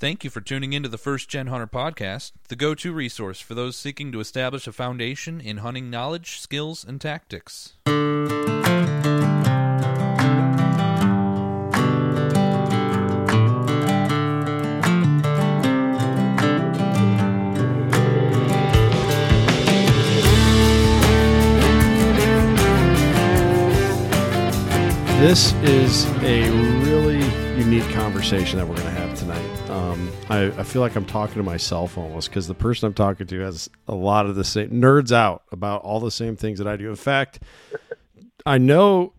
Thank you for tuning into the First Gen Hunter podcast, the go to resource for those seeking to establish a foundation in hunting knowledge, skills, and tactics. This is a really unique conversation that we're going to have I, I feel like I'm talking to myself almost because the person I'm talking to has a lot of the same nerds out about all the same things that I do. In fact, I know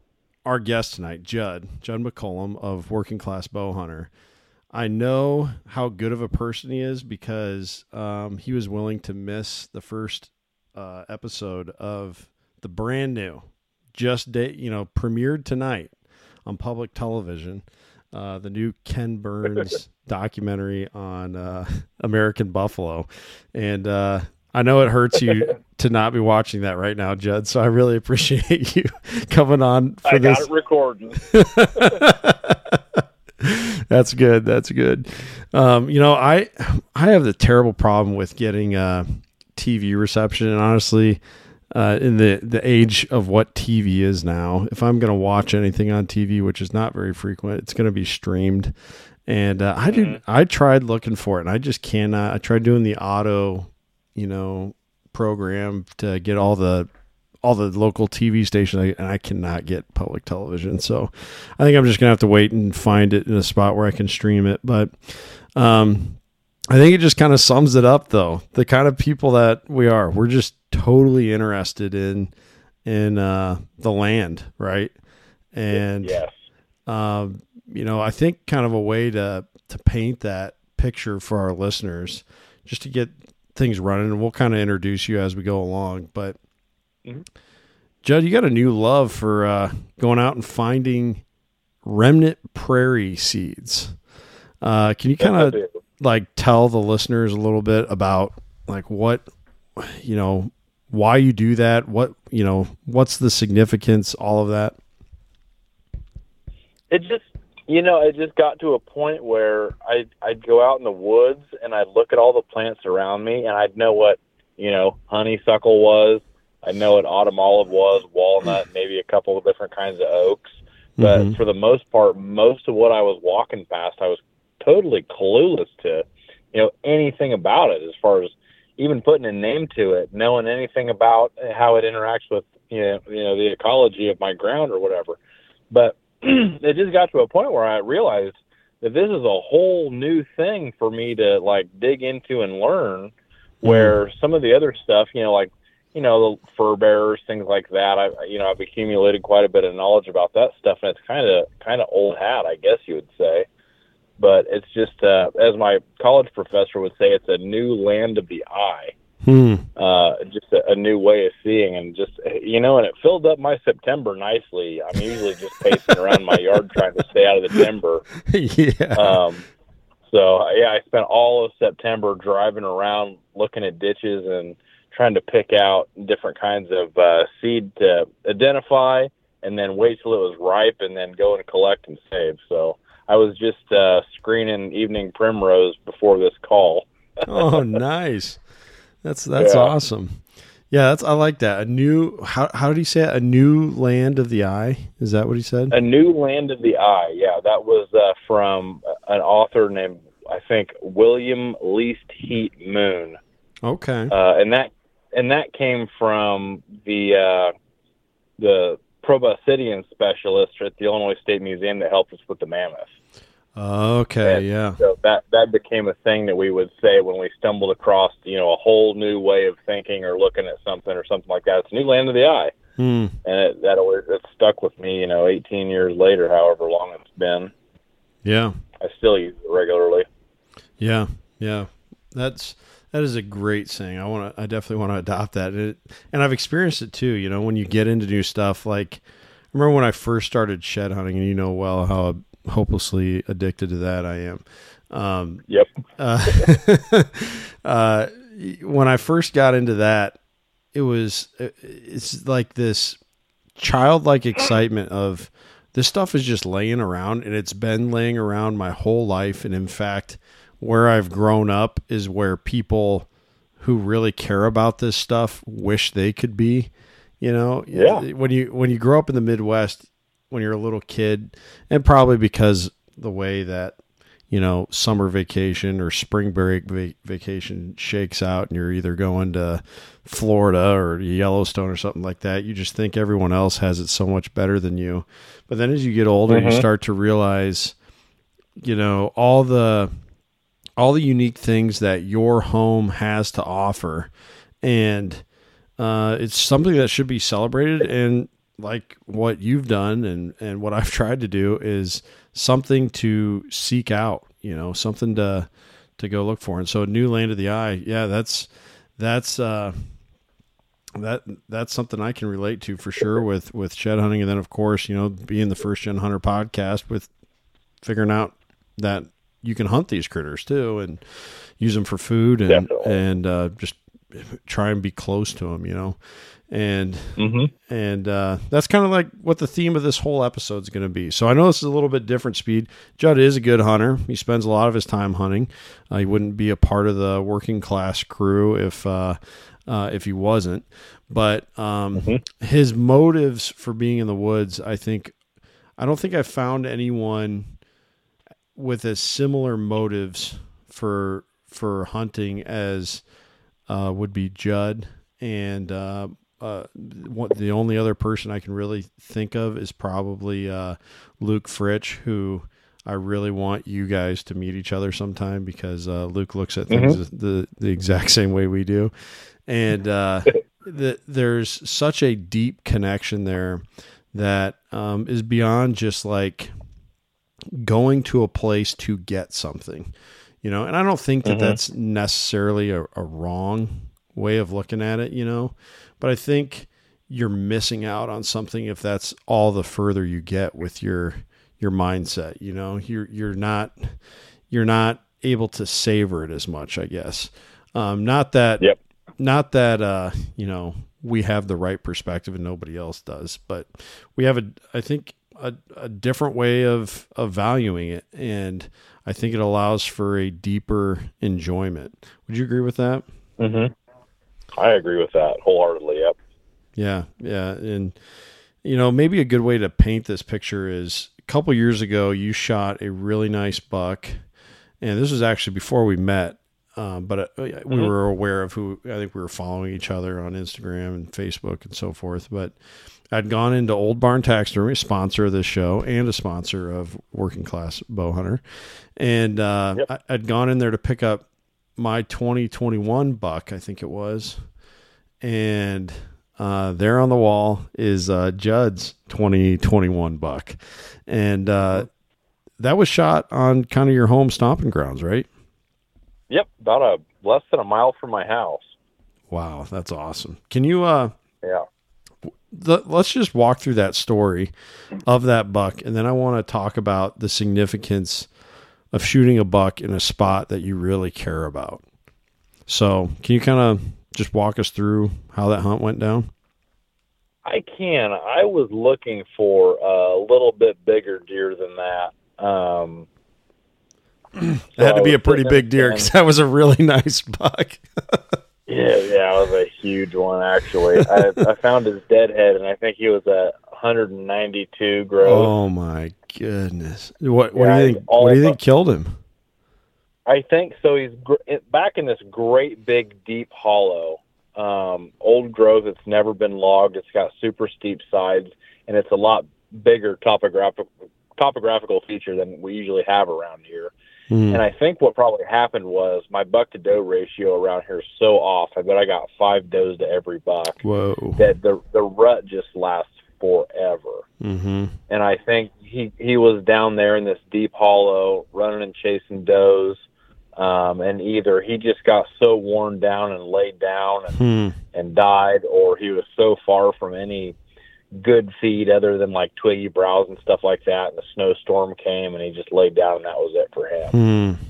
our guest tonight, Judd, Judd McCullum of Working Class Bow Hunter. I know how good of a person he is because um, he was willing to miss the first uh, episode of the brand new, just day, you know, premiered tonight on public television. Uh, the new Ken Burns documentary on uh, American Buffalo, and uh, I know it hurts you to not be watching that right now, Judd. So I really appreciate you coming on for I this. got it recording. That's good. That's good. Um, you know, I I have the terrible problem with getting uh, TV reception, and honestly, uh, in the the age of what TV is now, if I'm going to watch anything on TV, which is not very frequent, it's going to be streamed. And uh, I did. I tried looking for it, and I just cannot. I tried doing the auto, you know, program to get all the all the local TV stations, and I cannot get public television. So I think I'm just gonna have to wait and find it in a spot where I can stream it. But um, I think it just kind of sums it up, though. The kind of people that we are, we're just totally interested in in uh, the land, right? And yes. um, you know, I think kind of a way to to paint that picture for our listeners, just to get things running, and we'll kind of introduce you as we go along. But Mhm. Judd, you got a new love for uh, going out and finding remnant prairie seeds. Uh, can you kind of like tell the listeners a little bit about like what you know why you do that? What you know what's the significance all of that? It just you know it just got to a point where i i'd go out in the woods and i'd look at all the plants around me and i'd know what you know honeysuckle was. I know what autumn olive was walnut maybe a couple of different kinds of oaks. But Mhm. for the most part most of what i was walking past i was totally clueless to you know anything about it as far as even putting a name to it knowing anything about how it interacts with you know you know the ecology of my ground or whatever but it just got to a point where I realized that this is a whole new thing for me to like dig into and learn. Hmm. Where some of the other stuff, you know, like you know the fur bearers, things like that. I you know I've accumulated quite a bit of knowledge about that stuff, and it's kind of kind of old hat, I guess you would say. But it's just uh, as my college professor would say, it's a new land of the eye. Hmm. uh, just a, a new way of seeing and just you know and it filled up my september nicely. I'm usually just pacing around my yard trying to stay out of the timber. Yeah. Um, so yeah i spent all of september driving around looking at ditches and trying to pick out different kinds of uh, seed to identify and then wait till it was ripe and then go and collect and save. So i was just uh, screening evening primrose before this call. Oh nice. That's that's Yeah. awesome. Yeah that's i like that. A new how, how did he say it? A new land of the eye? Is that what he said? A New Land of the Eye. Yeah, that was uh, from an author named I think William Least Heat Moon, okay. Uh, and that and that came from the uh, the proboscidean specialist at the Illinois State Museum that helped us with the mammoth. Okay yeah So that that became a thing that we would say when we stumbled across you know a whole new way of thinking or looking at something or something like that. It's a new land of the eye, hmm. and it, that always it stuck with me. You know, 18 years later, however long it's been. yeah I still use it regularly. Yeah, yeah. That's that is a great saying. I want to. I definitely want to adopt that. And, it, and I've experienced it too. You know, when you get into new stuff, like I remember when I first started shed hunting, and you know well how hopelessly addicted to that I am. Um, Yep. uh, uh, when I first got into that, it was it's like this childlike excitement of this stuff is just laying around and it's been laying around my whole life and in fact where I've grown up is where people who really care about this stuff wish they could be. You know, Yeah. When you when you grow up in the Midwest, when you're a little kid, and probably because the way that you know summer vacation or spring break va- vacation shakes out, and you're either going to Florida or Yellowstone or something like that, you just think everyone else has it so much better than you. But then as you get older, you Mhm. start to realize, you know, all the all the unique things that your home has to offer, and uh, it's something that should be celebrated. And like what you've done and and what I've tried to do is something to seek out. You know, something to to go look for. And so, new land of the eye, yeah, that's that's uh, that that's something I can relate to for sure with with shed hunting, and then of course, you know, being the first gen hunter podcast with figuring out that you can hunt these critters too and use them for food and Definitely. and uh, just try and be close to them, you know, and Mm-hmm. and uh, that's kind of like what the theme of this whole episode is going to be. So I know this is a little bit different speed. Judd is a good hunter. He spends a lot of his time hunting. Uh, he wouldn't be a part of the working class crew if uh, uh, if he wasn't. But um, his motives for being in the woods, I think, I don't think I've found anyone with as similar motives for for hunting as uh, would be Judd and uh, uh, what the only other person I can really think of is probably uh, Luke Fritch, who I really want you guys to meet each other sometime because uh, Luke looks at things the the exact same way we do, and uh, the, there's such a deep connection there that um, is beyond just like going to a place to get something, you know. And I don't think that Mhm. that's necessarily a, a wrong way of looking at it, you know. But I think you're missing out on something if that's all the further you get with your your mindset, you know. You're you're not you're not able to savor it as much, I guess. Um, not that Yep. not that uh, you know, we have the right perspective and nobody else does, but we have a I think a, a different way of of valuing it and I think it allows for a deeper enjoyment. Would you agree with that? Mm-hmm. I agree with that wholeheartedly. Yep. Yeah, yeah, and you know maybe a good way to paint this picture is a couple years ago you shot a really nice buck, and this was actually before we met, um, but uh, we Mhm. were aware of who I think we were following each other on Instagram and Facebook and so forth. But I'd gone into Old Barn Taxidermy, sponsor of this show and a sponsor of Working Class Bow Hunter, and uh, Yep. I'd gone in there to pick up my 2021 buck, I think it was, and uh, there on the wall is uh, Judd's 2021 buck, and uh, that was shot on kind of your home stomping grounds, right? Yep. About a less than a mile from my house. Wow, that's awesome. Can you uh, Yeah. the, let's just walk through that story of that buck, and then I want to talk about the significance of shooting a buck in a spot that you really care about. So, can you kind of just walk us through how that hunt went down? I can. I was looking for a little bit bigger deer than that. Um, It had to be a pretty big deer because that was a really nice buck. Yeah, yeah, it was a huge one actually. I, I found his dead head, and I think he was at 192 gross. oh my goodness! What, what Yeah, do you think? What do you think killed him? I think so. He's gr- back in this great big deep hollow, um, old growth. It's never been logged. It's got super steep sides, and it's a lot bigger topographical topographical feature than we usually have around here. Hmm. And I think what probably happened was my buck to doe ratio around here is so off. I bet I got five does to every buck. Whoa! That the the rut just lasts forever. Mm-hmm. And I think he he was down there in this deep hollow, running and chasing does. Um, and either he just got so worn down and laid down and, Hmm. and died, or he was so far from any good feed other than like twiggy browse and stuff like that. And the snowstorm came, and he just laid down, and that was it for him. Hmm.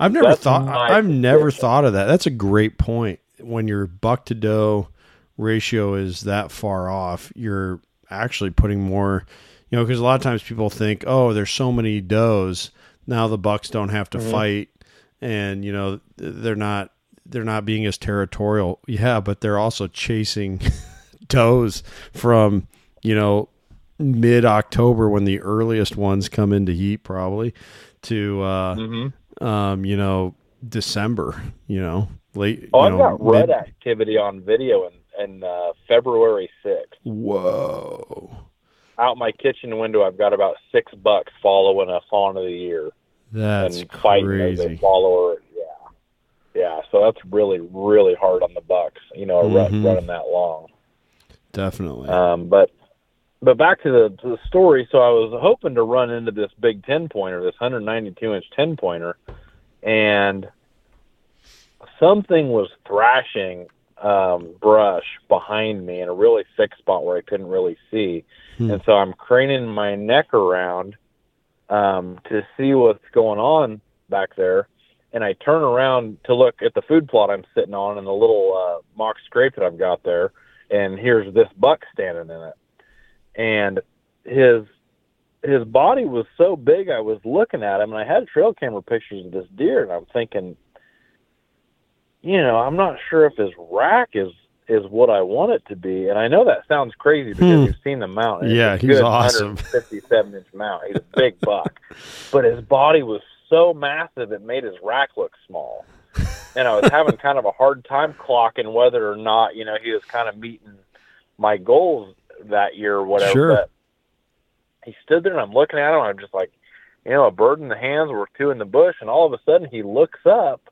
I've never That's thought. I've never thought of that. That's a great point. When you're buck to doe ratio is that far off, you're actually putting more. You know, because a lot of times people think, "Oh, there's so many does now, the bucks don't have to Mhm. fight and you know they're not they're not being as territorial. Yeah, but they're also chasing does from you know mid October when the earliest ones come into heat probably to uh, Mm-hmm. um, you know December. You know late. Oh, you I've know, got red mid- activity on video in, in uh, February 6th. Whoa, Out my kitchen window, I've got about six bucks following a fawn of the year that's and fighting as they crazy. follow her. Yeah, yeah. So that's really, really hard on the bucks. You know, Mhm. running that long. Definitely. Um, but but back to the to the story. So I was hoping to run into this big ten pointer, this 192 inch ten pointer, and something was thrashing um, brush behind me in a really thick spot where I couldn't really see, Hmm. and so I'm craning my neck around um, to see what's going on back there. And I turn around to look at the food plot I'm sitting on and the little uh, mock scrape that I've got there and here's this buck standing in it and his his body was so big i was looking at him and i had trail camera pictures of this deer and i'm thinking you know i'm not sure if his rack is is what i want it to be and i know that sounds crazy because Hmm. you've seen the mount it's Yeah, he's awesome. 157 inch mount he's a big buck but his body was so massive it made his rack look small and I was having kind of a hard time clocking whether or not you know he was kind of meeting my goals that year or whatever. Sure. But he stood there and I'm looking at him. And I'm just like, you know, a bird in the hands, we're two in the bush, and all of a sudden he looks up,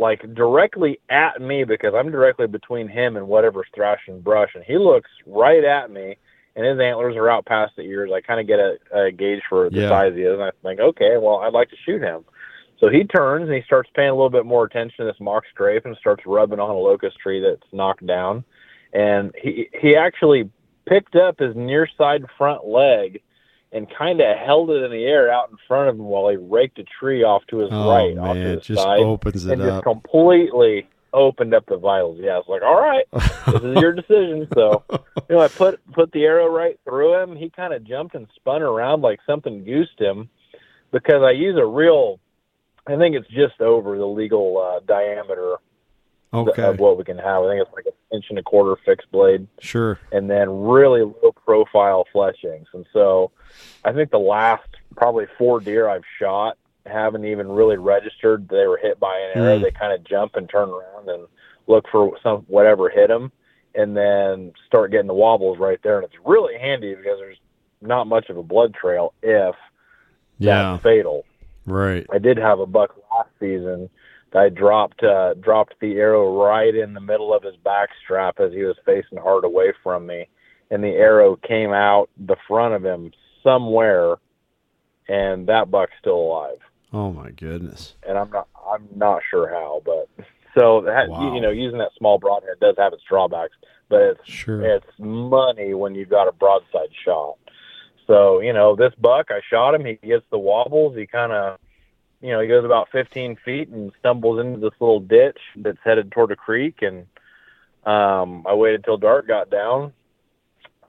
like directly at me because I'm directly between him and whatever's thrashing brush, and he looks right at me. And his antlers are out past the ears. I kind of get a, a gauge for the Yeah. size he is, and I think, okay, well, I'd like to shoot him. So he turns and he starts paying a little bit more attention to this mock scrape and starts rubbing on a locust tree that's knocked down. And he he actually picked up his near side front leg and kind of held it in the air out in front of him while he raked a tree off to his oh right, off to man, it his just side, opens it and just up. completely opened up the vitals. Yeah, it's like, all right, this is your decision. So, you know, I put put the arrow right through him. He kind of jumped and spun around like something goosed him because I use a real. I think it's just over the legal uh, diameter okay, of what we can have. I think it's like an inch and a quarter fixed blade, sure. and then really low profile fleshings. And so, I think the last probably four deer I've shot haven't even really registered they were hit by an arrow. Hmm. They kind of jump and turn around and look for some whatever hit them, and then start getting the wobbles right there. And it's really handy because there's not much of a blood trail if Yeah, that's fatal. right. I did have a buck last season I dropped uh, dropped the arrow right in the middle of his back strap as he was facing hard away from me, and the arrow came out the front of him somewhere, and that buck's still alive. Oh my goodness. And I'm not I'm not sure how, but so that Wow. you know using that small broadhead does have its drawbacks, but it's Sure. it's money when you've got a broadside shot. So, you know, this buck, I shot him. He gets the wobbles. He kind of, you know, he goes about 15 feet and stumbles into this little ditch that's headed toward a creek. And um, I waited till dark got down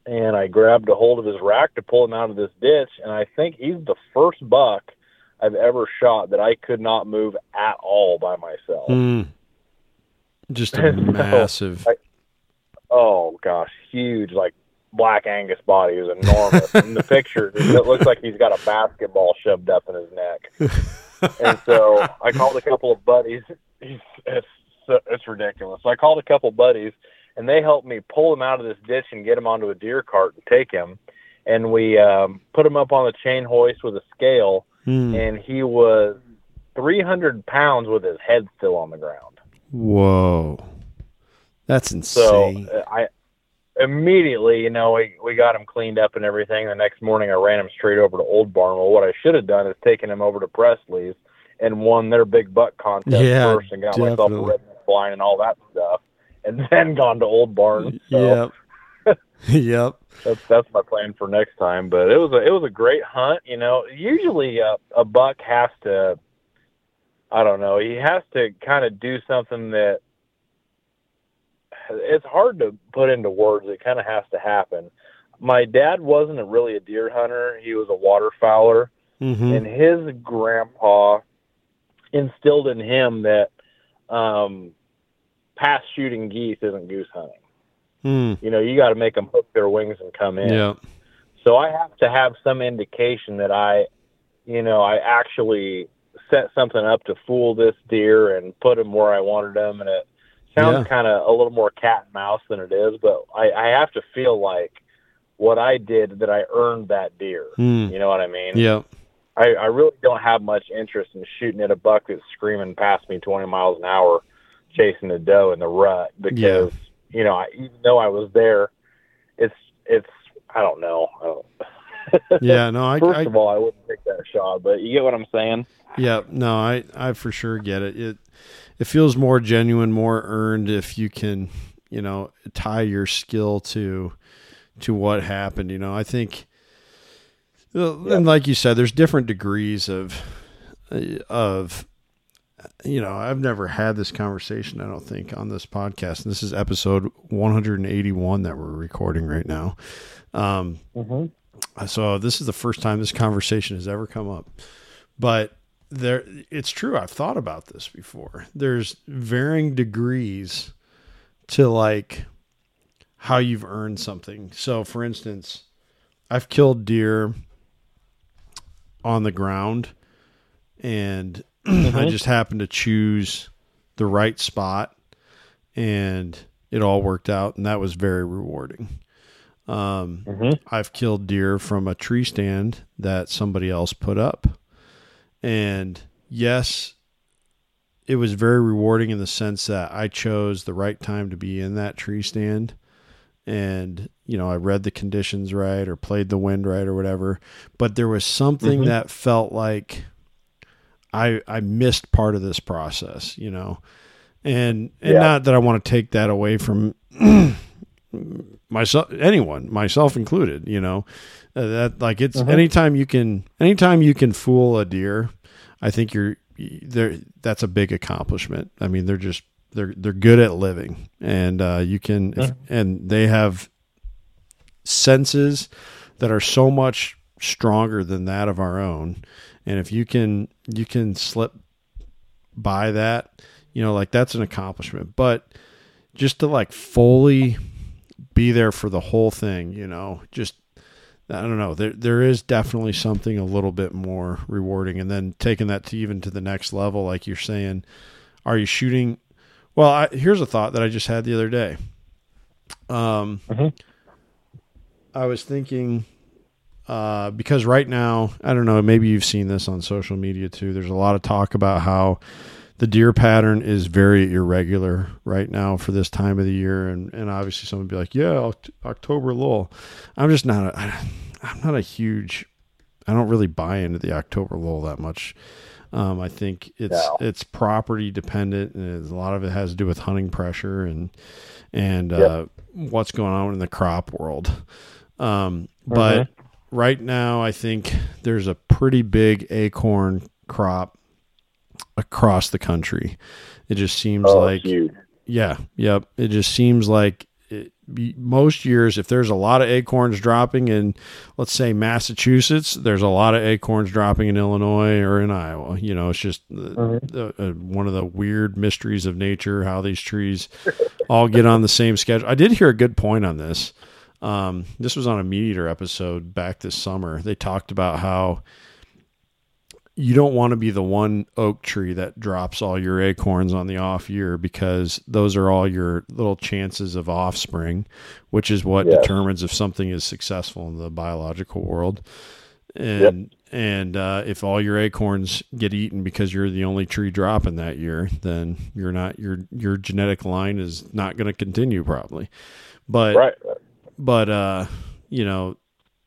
and I grabbed a hold of his rack to pull him out of this ditch. And I think he's the first buck I've ever shot that I could not move at all by myself. Hmm. Just a So, massive. I- oh gosh, huge like black Angus body. Was enormous. In the picture, it looks like he's got a basketball shoved up in his neck. And so I called a couple of buddies. It's it's ridiculous. So I called a couple of buddies, and they helped me pull him out of this ditch and get him onto a deer cart and take him. And we um, put him up on the chain hoist with a scale, Hmm. and he was 300 pounds with his head still on the ground. Whoa, that's insane. uh, I immediately, you know, we, we got him cleaned up and everything. The next morning, I ran him straight over to Old Barn. Well, what I should have done is taken him over to Presley's and won their big buck contest Yeah, first and got myself a definitely. blind and all that stuff, and then gone to Old Barn. So yep. yep. that's that's my plan for next time. But it was a it was a great hunt. You know, usually a, a buck has to, I don't know, he has to kind of do something that it's hard to put into words. It kind of has to happen. My dad wasn't a really a deer hunter. He was a waterfowler, hmm and his grandpa instilled in him that um, past shooting geese isn't goose hunting. Hmm. You know, you got to make them hook their wings and come in. Yeah. So I have to have some indication that I, you know, I actually set something up to fool this deer and put him where I wanted him, and it sounds Yeah. kind of a little more cat and mouse than it is. But I, I have to feel like what I did that I earned that deer. Hmm. You know what I mean? Yeah. I, I really don't have much interest in shooting at a buck that's screaming past me 20 miles an hour, chasing a doe in the rut because you know I, even though I was there, it's it's I don't know. I don't, Yeah. No, I, First I of all, I wouldn't take that shot, but you get what I'm saying. Yeah, no, I I for sure get it. It it feels more genuine, more earned if you can, you know, tie your skill to to what happened. You know, I think, and like you said, there's different degrees of of you know, I've never had this conversation, I don't think, on this podcast. And this is episode 181 that we're recording right now. Um, Mm-hmm. So this is the first time this conversation has ever come up. But there it's true. I've thought about this before. There's varying degrees to like how you've earned something. So for instance, I've killed deer on the ground and I mm-hmm. just happened to choose the right spot and it all worked out and that was very rewarding. Um, Mhm. I've killed deer from a tree stand that somebody else put up. And yes, it was very rewarding in the sense that I chose the right time to be in that tree stand. And, you know, I read the conditions right or played the wind right or whatever. But there was something Mhm. that felt like I I missed part of this process, you know. And and Yeah. not that I want to take that away from myself anyone myself included you know Uh, that like it's Mhm. anytime you can anytime you can fool a deer i think you're there that's a big accomplishment. I mean they're just they're they're good at living. And uh you can if, and they have senses that are so much stronger than that of our own. And if you can you can slip by that you know like that's an accomplishment. But just to like fully be there for the whole thing, you know, just I don't know. There there is definitely something a little bit more rewarding and then taking that to even to the next level like you're saying, are you shooting Well, I, here's a thought that I just had the other day. Um Mhm. I was thinking uh, because right now, I don't know, maybe you've seen this on social media too. There's a lot of talk about how the deer pattern is very irregular right now for this time of the year, and and obviously someone would be like, yeah, October lull. I'm just not. A, I'm not a huge. I don't really buy into the October lull that much. Um, I think it's No. it's property dependent, and a lot of it has to do with hunting pressure and and Yep. uh, what's going on in the crop world. Um, but right now, I think there's a pretty big acorn crop across the country. It just seems Oh, like huge. yeah, yep. It just seems like it, most years, if there's a lot of acorns dropping in, let's say Massachusetts, there's a lot of acorns dropping in Illinois or in Iowa. You know, it's just Mhm. the, uh, one of the weird mysteries of nature how these trees all get on the same schedule. I did hear a good point on this. Um, this was on a MeatEater episode back this summer. They talked about how you don't want to be the one oak tree that drops all your acorns on the off year because those are all your little chances of offspring, which is what Yes. determines if something is successful in the biological world. And and uh, if all your acorns get eaten because you're the only tree dropping that year, then you're not your your genetic line is not going to continue probably. But right. but uh you know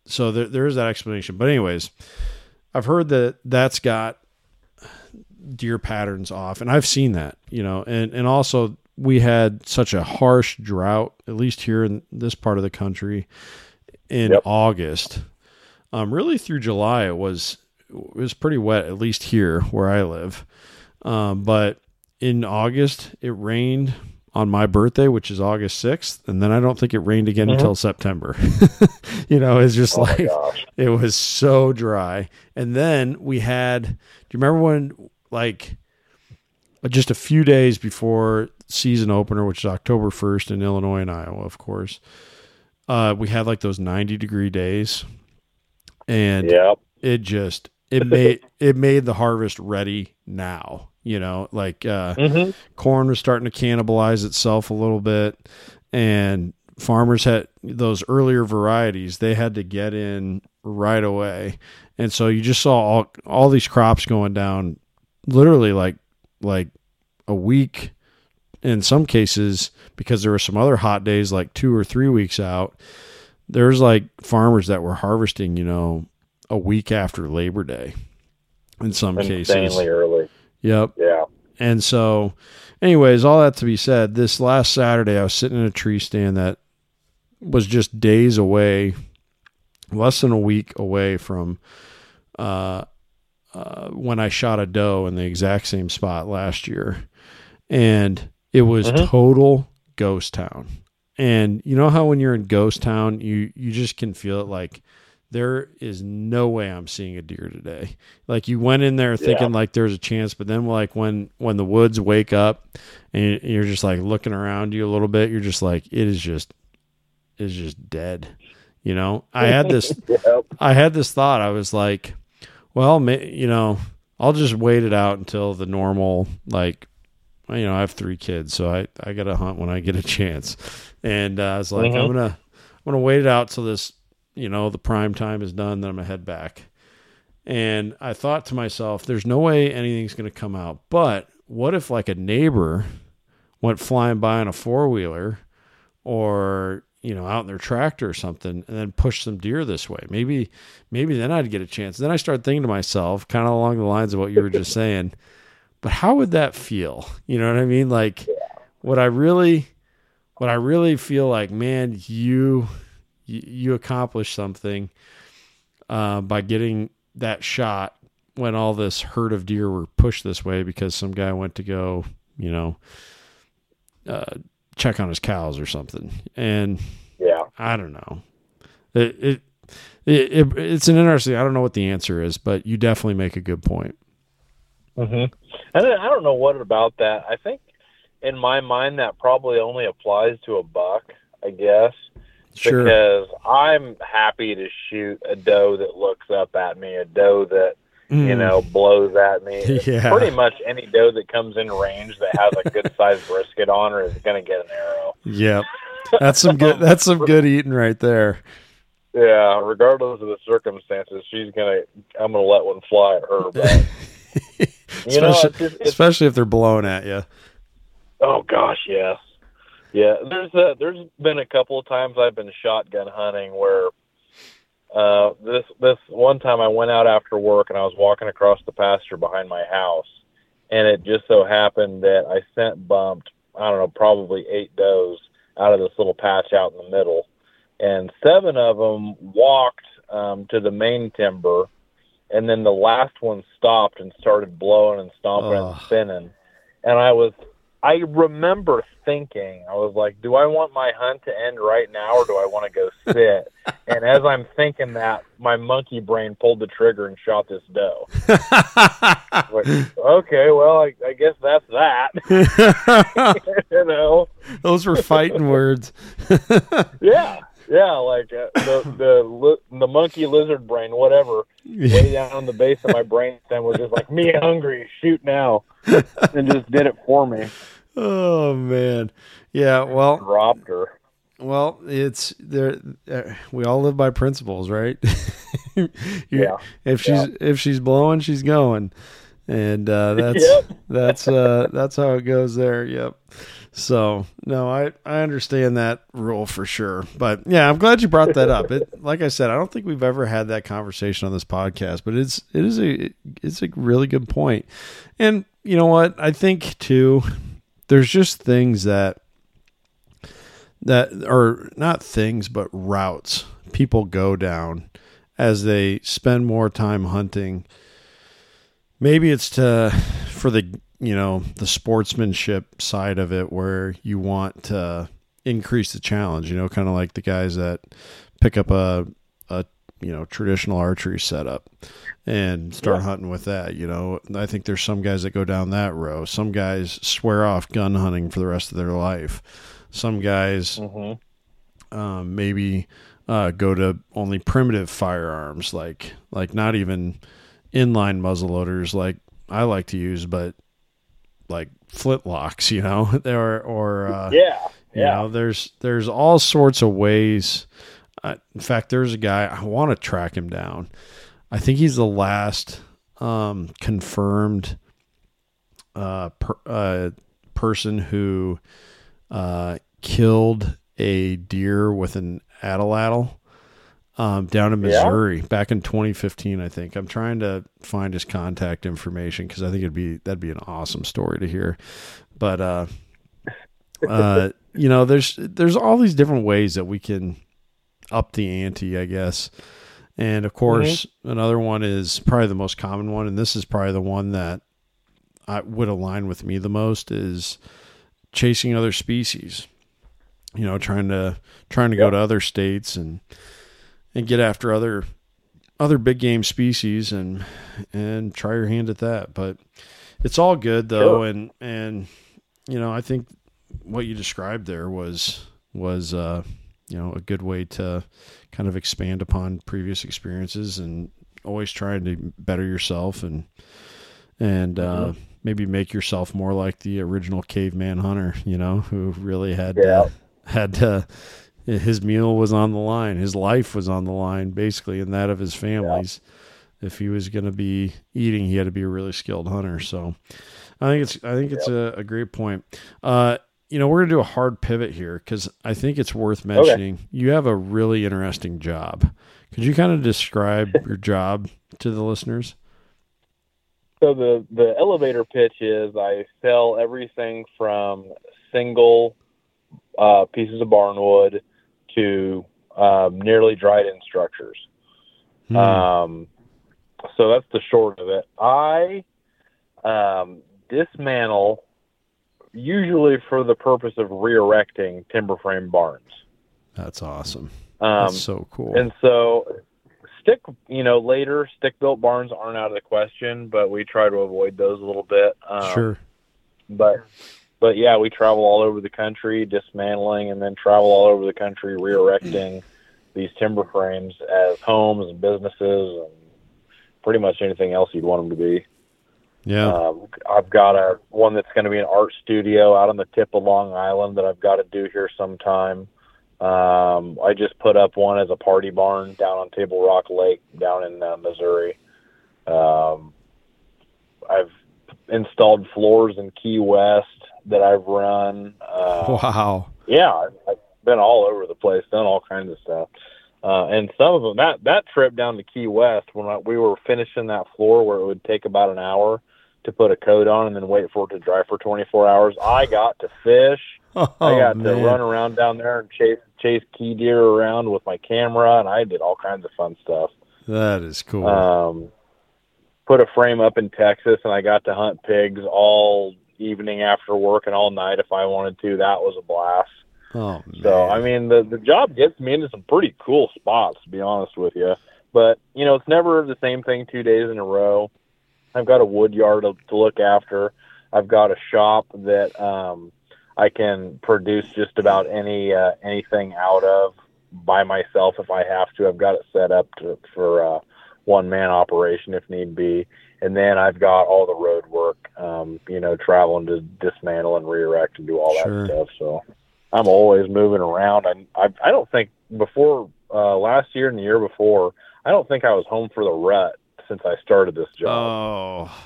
so there, there is that explanation but anyways i've heard that that's got deer patterns off and i've seen that you know and and also we had such a harsh drought at least here in this part of the country in Yep. august um really through july it was it was pretty wet at least here where i live um but in august it rained on my birthday, which is August 6th, and then I don't think it rained again Mhm. until September. you know, it's just Oh like it was so dry. And then we had do you remember when like just a few days before season opener, which is October 1st in Illinois and Iowa, of course, uh, we had like those 90 degree days. And Yep. it just it made it made the harvest ready now you know like uh hmm corn was starting to cannibalize itself a little bit. And farmers had those earlier varieties they had to get in right away. And so you just saw all all these crops going down literally like like a week in some cases because there were some other hot days like 2 or 3 weeks out. There's like farmers that were harvesting you know a week after labor day in some cases. early. Yep Yeah. and so, anyways, all that to be said, this last Saturday, I was sitting in a tree stand that was just days away, less than a week away from uh, uh, when I shot a doe in the exact same spot last year. And it was Mhm. total ghost town. And you know how when you're in ghost town, you, you just can feel it like there is no way I'm seeing a deer today. Like you went in there thinking like there's a chance, but then like when when the woods wake up and you're just like looking around you a little bit, you're just like it is just it is just dead. You know, I had this Yep. I had this thought. I was like, well, you know, I'll just wait it out until the normal like you know, I have three kids, so I I got to hunt when I get a chance. And uh, I was like, Mhm. I'm going to I'm going to wait it out till this, you know, the prime time is done, then I'm going to head back. And I thought to myself, there's no way anything's going to come out. But what if like a neighbor went flying by on a four wheeler or, you know, out in their tractor or something and then pushed some deer this way? Maybe, maybe then I'd get a chance. Then I started thinking to myself, kind of along the lines of what you were just saying, but how would that feel? You know what I mean? Like, would I really, would I really feel like, man, you, you, you accomplished something uh, by getting that shot when all this herd of deer were pushed this way because some guy went to go, you know, uh, check on his cows or something. And Yeah. I don't know. It, it, it, it it's an interesting. I don't know what the answer is, but you definitely make a good point. hmm And I don't know what about that. I think in my mind that probably only applies to a buck. I guess Sure. because I'm happy to shoot a doe that looks up at me, a doe that you Mm. know blows at me. Yeah. Pretty much any doe that comes in range that has a good sized brisket on her is going to get an arrow. Yep. That's some good. That's some good eating right there. Yeah, regardless of the circumstances, she's gonna. I'm gonna let one fly at her. But you know, especially, it's just, it's, especially if they're blowing at you. oh gosh, yes, yeah. There's a, there's been a couple of times I've been shotgun hunting where uh, this this one time I went out after work and I was walking across the pasture behind my house, and it just so happened that I scent bumped. I don't know, probably eight does out of this little patch out in the middle, and seven of them walked um, to the main timber, and then the last one stopped and started blowing and stomping Ugh. and spinning, and I was. I remember thinking, I was like, do I want my hunt to end right now or do I want to go sit? and as I'm thinking that, my monkey brain pulled the trigger and shot this doe. Like, okay, well, I, I guess that's that. you know? Those were fighting words. Yeah, yeah. Like uh, the the li- the monkey lizard brain, whatever, way down on the base of my brain brainstem was just like me hungry, shoot now, and just did it for me. oh man. Yeah. Well. Dropped her. Well, it's there. Uh, we all live by principles, right? Yeah. If she's Yeah. if she's blowing, she's going, and uh, that's Yep. that's uh, that's how it goes there. Yep. So no, I I understand that rule for sure. But yeah, I'm glad you brought that up. It like I said, I don't think we've ever had that conversation on this podcast, but it's it is a it's a really good point. And you know what? I think too. There's just things that that are not things but routes people go down as they spend more time hunting maybe it's to for the you know the sportsmanship side of it where you want to increase the challenge you know kind of like the guys that pick up a a you know traditional archery setup and start Yeah. hunting with that. You know, I think there's some guys that go down that row. Some guys swear off gun hunting for the rest of their life. Some guys Mm-hmm. um, maybe uh, go to only primitive firearms, like like not even inline muzzleloaders, like I like to use, but like flintlocks, you know, or or uh, Yeah. you Yeah. know, there's there's all sorts of ways. Uh, in fact, there's a guy I want to track him down. I think he's the last um, confirmed uh, per, uh, person who uh, killed a deer with an atlatl um, down in Yeah? Missouri back in 2015. I think I'm trying to find his contact information because I think it'd be that'd be an awesome story to hear. But uh, uh, you know, there's there's all these different ways that we can up the ante, I guess. And of course, another one is probably the most common one, and this is probably the one that I would align with me the most is chasing other species. You know, trying to trying to go to other states and and get after other other big game species and and try your hand at that. But it's all good though, Sure. and and you know, I think what you described there was was uh, you know a good way to kind of expand upon previous experiences and always trying to better yourself and and uh, Mhm. maybe make yourself more like the original caveman hunter, you know, who really had Yeah. to, had to his meal was on the line, his life was on the line basically, and that of his family's. If he was going to be eating, he had to be a really skilled hunter. So, I think it's I think it's a, a great point. Uh, you know, we're gonna do a hard pivot here because I think it's worth mentioning. You have a really interesting job. Could you kind of describe your job to the listeners? So the the elevator pitch is I sell everything from single uh, pieces of barnwood to um, nearly dried in structures. Hmm. Um, so that's the short of it. I um, dismantle usually for the purpose of re-erecting timber frame barns. That's awesome. Um, That's so cool. and so stick, you know, later stick built barns aren't out of the question, but we try to avoid those a little bit. Um, sure. But but yeah, we travel all over the country dismantling and then travel all over the country re-erecting these timber frames as homes and businesses and pretty much anything else you'd want them to be. Yeah. Um, I've got a one that's going to be an art studio out on the tip of Long Island that I've got to do here sometime. Um, I just put up one as a party barn down on Table Rock Lake down in uh, Missouri. Um, I've installed floors in Key West that I've run. Uh, wow. yeah, I've, I've been all over the place, done all kinds of stuff. Uh, and some of them, that, that trip down to Key West, when I, we were finishing that floor where it would take about an hour to put a coat on and then wait for it to dry for 24 hours, I got to fish. Oh, I got man. to run around down there and chase, chase key deer around with my camera, and I did all kinds of fun stuff. That is cool. Um, put a frame up in Texas, and I got to hunt pigs all evening after work and all night if I wanted to. That was a blast. oh man. So I mean, the the job gets me into some pretty cool spots, to be honest with you. But you know, it's never the same thing two days in a row. I've got a wood yard to, to look after. I've got a shop that um, I can produce just about any uh, anything out of by myself if I have to. I've got it set up to, for uh, one man operation if need be, and then I've got all the road work. Um, you know, traveling to dismantle and re-erect and do all Sure. that stuff. So I'm always moving around. I I, I don't think before uh, last year and the year before, I don't think I was home for the rut since I started this job. oh,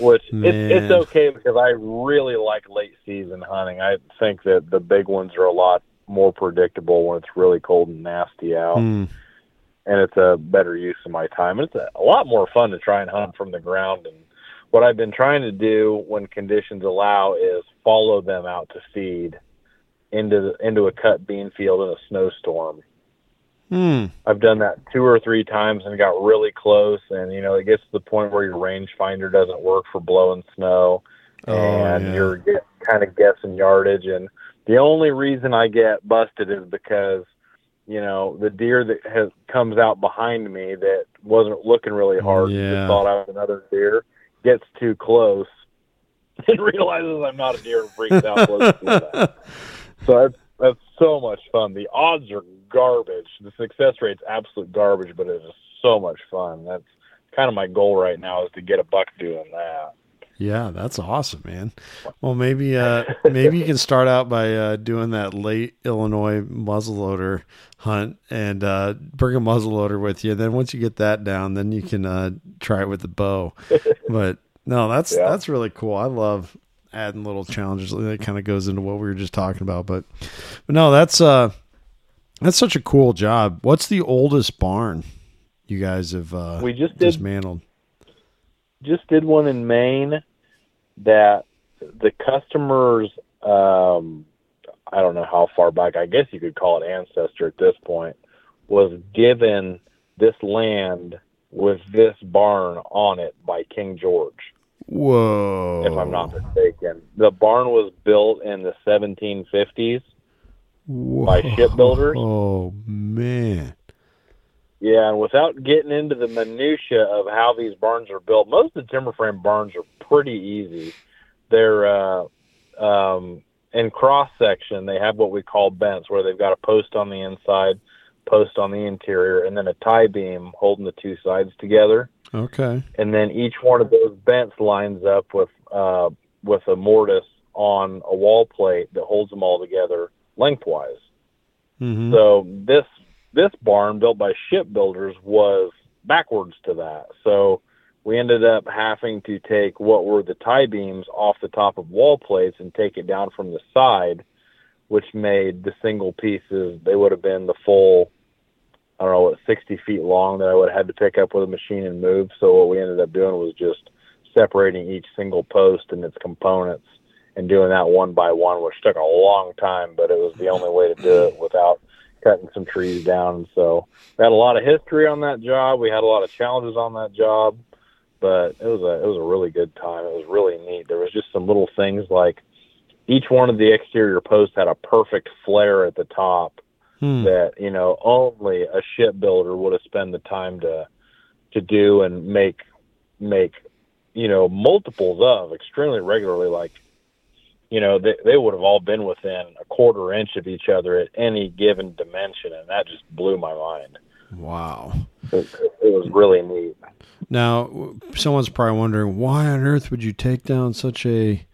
which it's it's okay because I really like late season hunting. I think that the big ones are a lot more predictable when it's really cold and nasty out, Hmm. And it's a better use of my time. And it's a, a lot more fun to try and hunt from the ground. And what I've been trying to do when conditions allow is follow them out to feed into the, into a cut bean field in a snowstorm. Hmm. I've done that two or three times and got really close, and you know it gets to the point where your rangefinder doesn't work for blowing snow, Oh, and yeah. you're kind of guessing yardage. And the only reason I get busted is because you know, the deer that has comes out behind me that wasn't looking really hard, Yeah. just thought I was another deer, gets too close and realizes I'm not a deer and freaks out close to that. So that's, that's so much fun. The odds are garbage. The success rate's absolute garbage, but it is so much fun. That's kind of my goal right now is to get a buck doing that. Yeah, that's awesome, man. Well, maybe uh, maybe you can start out by uh, doing that late Illinois muzzleloader hunt and uh, bring a muzzleloader with you. Then once you get that down, then you can uh, try it with the bow. But no, that's Yeah. that's really cool. I love adding little challenges. That kind of goes into what we were just talking about. But but no, that's uh that's such a cool job. What's the oldest barn you guys have uh, We just did dismantled? Just did one in Maine that the customers um I don't know how far back, I guess you could call it ancestor at this point, was given this land with this barn on it by King George, Whoa! if I'm not mistaken. The barn was built in the 1750s. by shipbuilders. Oh man. Yeah, and without getting into the minutia of how these barns are built, most of the timber frame barns are pretty easy. They're uh, um, in cross section. They have what we call bents, where they've got a post on the inside, post on the interior, and then a tie beam holding the two sides together. Okay. And then each one of those bents lines up with uh, with a mortise on a wall plate that holds them all together lengthwise. hmm So this this barn built by shipbuilders was backwards to that. So we ended up having to take what were the tie beams off the top of wall plates and take it down from the side, which made the single pieces they would have been the full I don't know what sixty feet long that I would have had to pick up with a machine and move. So what we ended up doing was just separating each single post and its components and doing that one by one, which took a long time, but it was the only way to do it without cutting some trees down. And so we had a lot of history on that job. We had a lot of challenges on that job, but it was a it was a really good time. It was really neat. There was just some little things like each one of the exterior posts had a perfect flare at the top Hmm. that you know only a shipbuilder would have spent the time to to do and make make you know multiples of extremely regularly like you know they, they would have all been within a quarter inch of each other at any given dimension and that just blew my mind Wow. it, it was really neat Now, someone's probably wondering why on earth would you take down such a,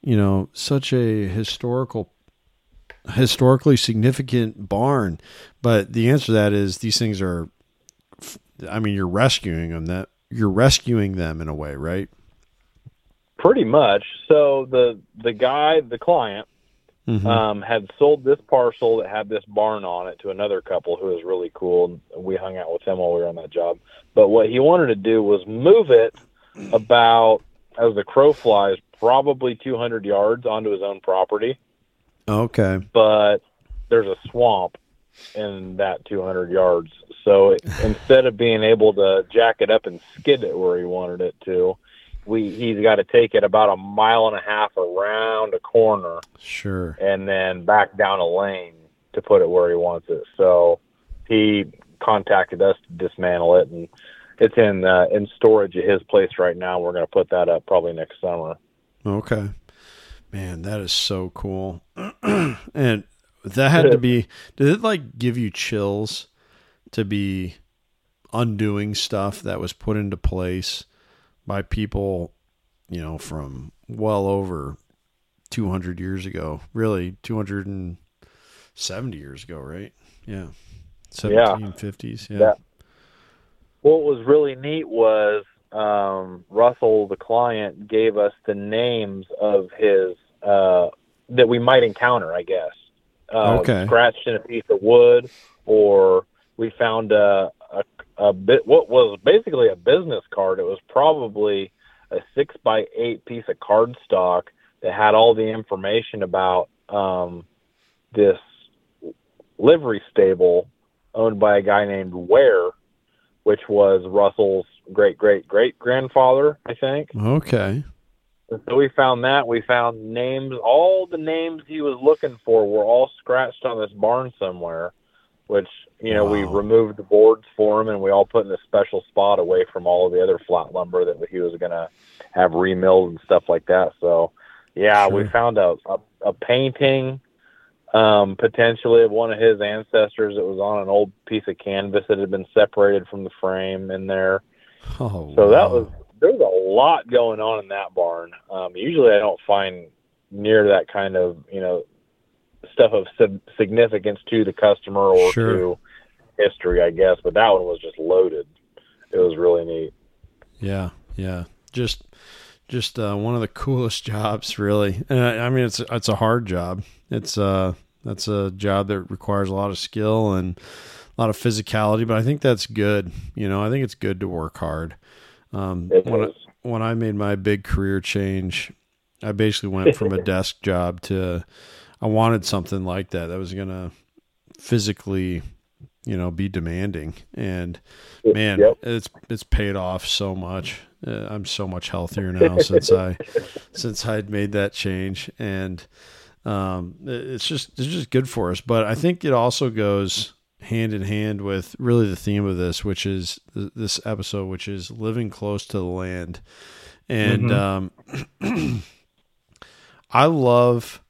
you know, such a historical, historically significant barn? But the answer to that is these things are. I mean, you're rescuing them. That you're rescuing them in a way, right? Pretty much so the the guy the client Mhm. um, had sold this parcel that had this barn on it to another couple who was really cool. And we hung out with him while we were on that job. But what he wanted to do was move it about, as the crow flies, probably 200 yards onto his own property. okay. But there's a swamp in that 200 yards. So it, instead of being able to jack it up and skid it where he wanted it to, we he's got to take it about a mile and a half around a corner Sure. and then back down a lane to put it where he wants it. So he contacted us to dismantle it, and it's in uh, in storage at his place right now. We're going to put that up probably next summer. Okay. Man, that is so cool. and that had to be did it like give you chills to be undoing stuff that was put into place by people, you know, from well over 200 years ago. Really 270 years ago, right? Yeah. 1750s, yeah. That- What was really neat was um, Russell, the client, gave us the names of his uh, that we might encounter. I guess uh, Okay. scratched in a piece of wood, or we found a, a bit what was basically a business card. It was probably a six by eight piece of cardstock that had all the information about um, this livery stable owned by a guy named Ware, which was Russell's great great great grandfather, I think. Okay. And so we found that. We found names. All the names he was looking for were all scratched on this barn somewhere. Which you know we removed the boards for him, and we all put in a special spot away from all of the other flat lumber that he was gonna have remilled and stuff like that. So, yeah, we found a a, a painting um, potentially of one of his ancestors that was on an old piece of canvas that had been separated from the frame in there. Oh, So that wow. was there's a lot going on in that barn. Um, usually, I don't find near that kind of you know stuff of sig- significance to the customer or Sure. to history, I guess. But that one was just loaded. It was really neat. Yeah, yeah. Just just uh, one of the coolest jobs, really. And I, I mean, it's it's a hard job. It's uh that's a job that requires a lot of skill and a lot of physicality. But I think that's good. You know, I think it's good to work hard. Um, when I, when I made my big career change, I basically went from a desk job to I wanted something like that that was gonna physically, you know, be demanding and man, Yep. it's it's paid off so much. Uh, I'm so much healthier now since I since I'd made that change, and um, it's just it's just good for us. But I think it also goes hand in hand with really the theme of this, which is th- this episode, which is living close to the land, and um, I love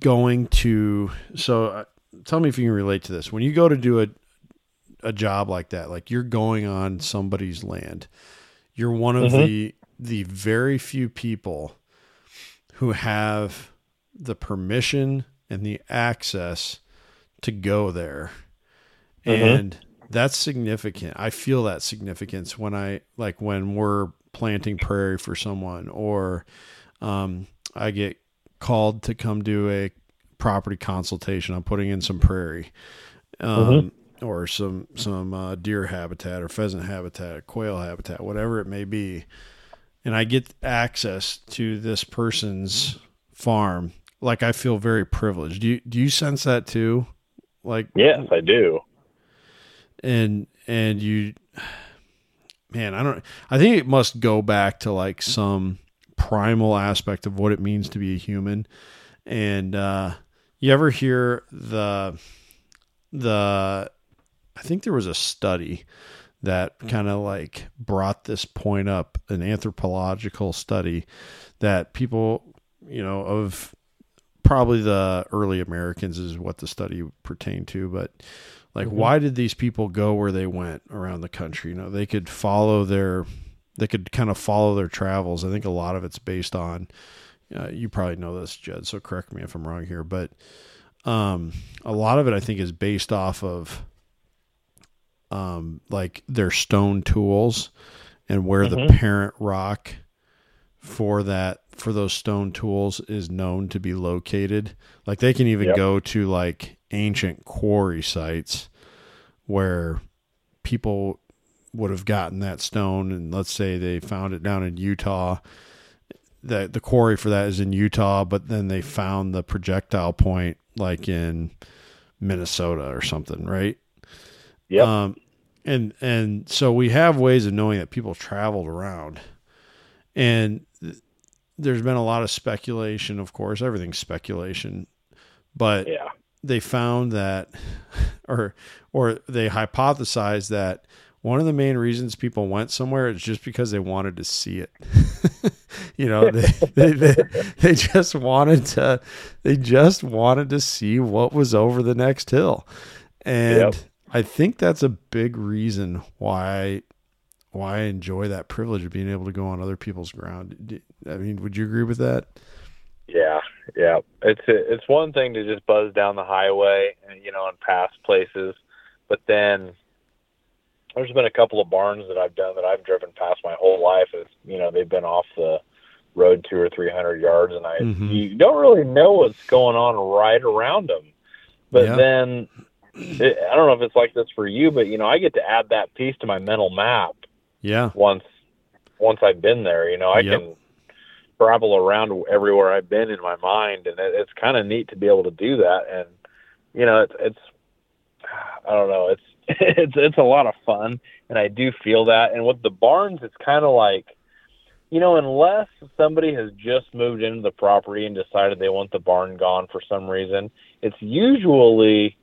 going to. So, uh, tell me if you can relate to this. When you go to do a a job like that, like you're going on somebody's land, you're one of Mhm. the the very few people who have the permission and the access to go there. Mhm. And that's significant. I feel that significance when I like when we're planting prairie for someone or um, I get called to come do a property consultation. I'm putting in some prairie. Um, or some some uh, deer habitat or pheasant habitat, or quail habitat, whatever it may be, and I get access to this person's farm, like I feel very privileged. Do you do you sense that too? Like Yes, I do. and and you man i don't i think it must go back to like some primal aspect of what it means to be a human and uh you ever hear the the i think there was a study that kind of like brought this point up an anthropological study that people you know of probably the early americans is what the study pertained to but like Mhm. why did these people go where they went around the country you know they could follow their they could kind of follow their travels i think a lot of it's based on uh, you probably know this Judd so correct me if i'm wrong here but um a lot of it i think is based off of um like their stone tools and where the Mhm. parent rock for that for those stone tools is known to be located like they can even Yep. go to like ancient quarry sites where people would have gotten that stone and let's say they found it down in Utah that the quarry for that is in Utah but then they found the projectile point like in Minnesota or something right Yep. um, and and so we have ways of knowing that people traveled around, and th- there's been a lot of speculation. Of course, everything's speculation, but yeah. they found that, or or they hypothesized that one of the main reasons people went somewhere is just because they wanted to see it. you know, they, they, they they just wanted to they just wanted to see what was over the next hill. And Yep. I think that's a big reason why why I enjoy that privilege of being able to go on other people's ground. I mean, would you agree with that? Yeah, yeah. It's it's one thing to just buzz down the highway, and you know, and pass places, but then there's been a couple of barns that I've done that I've driven past my whole life. It's you know they've been off the road two or three hundred yards, and I Mhm. you don't really know what's going on right around them. But Yeah. then it, I don't know if it's like this for you, but you know I get to add that piece to my mental map Yeah. once once I've been there. You know, I Yep. can travel around everywhere I've been in my mind, and it, it's kind of neat to be able to do that. And you know, it's it's I don't know, it's it's it's a lot of fun, and I do feel that. And with the barns, it's kind of like. You know, unless somebody has just moved into the property and decided they want the barn gone for some reason, it's usually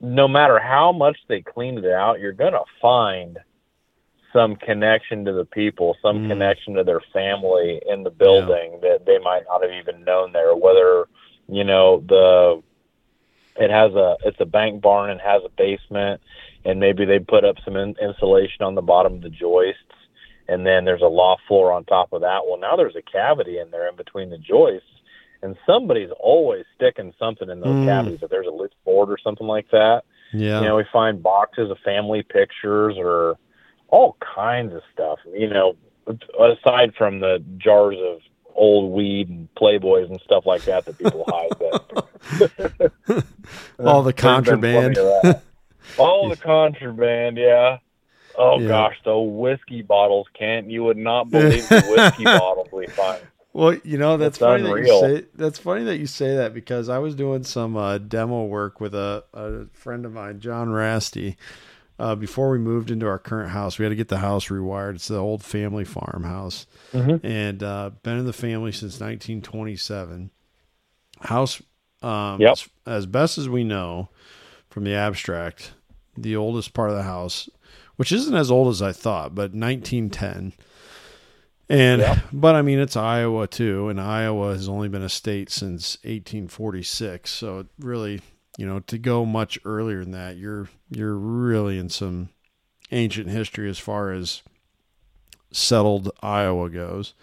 no matter how much they cleaned it out, you're gonna find some connection to the people, some Mm. connection to their family in the building that they might not have even known there. Whether you know the it has a it's a bank barn and has a basement, and maybe they put up some in, insulation on the bottom of the joists, and then there's a loft floor on top of that. Well, now there's a cavity in there in between the joists, and somebody's always sticking something in those Mm. cavities. If there's a loose board or something like that, Yeah. you know, we find boxes of family pictures or all kinds of stuff. You know, aside from the jars of old weed and playboys and stuff like that that people hide. But All the contraband. that. all the contraband, yeah. Oh Yeah. gosh, the whiskey bottles, Kent. You would not believe the whiskey bottles we find. Well, you know that's It's funny that you unreal. say that's funny that you say that because I was doing some uh, demo work with a, a friend of mine, John Rasty. Uh, before we moved into our current house, we had to get the house rewired. It's the old family farmhouse, Mhm. and uh, been in the family since 1927. House, um, Yep. as, as best as we know from the abstract, the oldest part of the house, which isn't as old as I thought, but 1910. And Yep. but I mean it's Iowa too, and Iowa has only been a state since 1846. So it really, you know, to go much earlier than that, you're you're really in some ancient history as far as settled Iowa goes.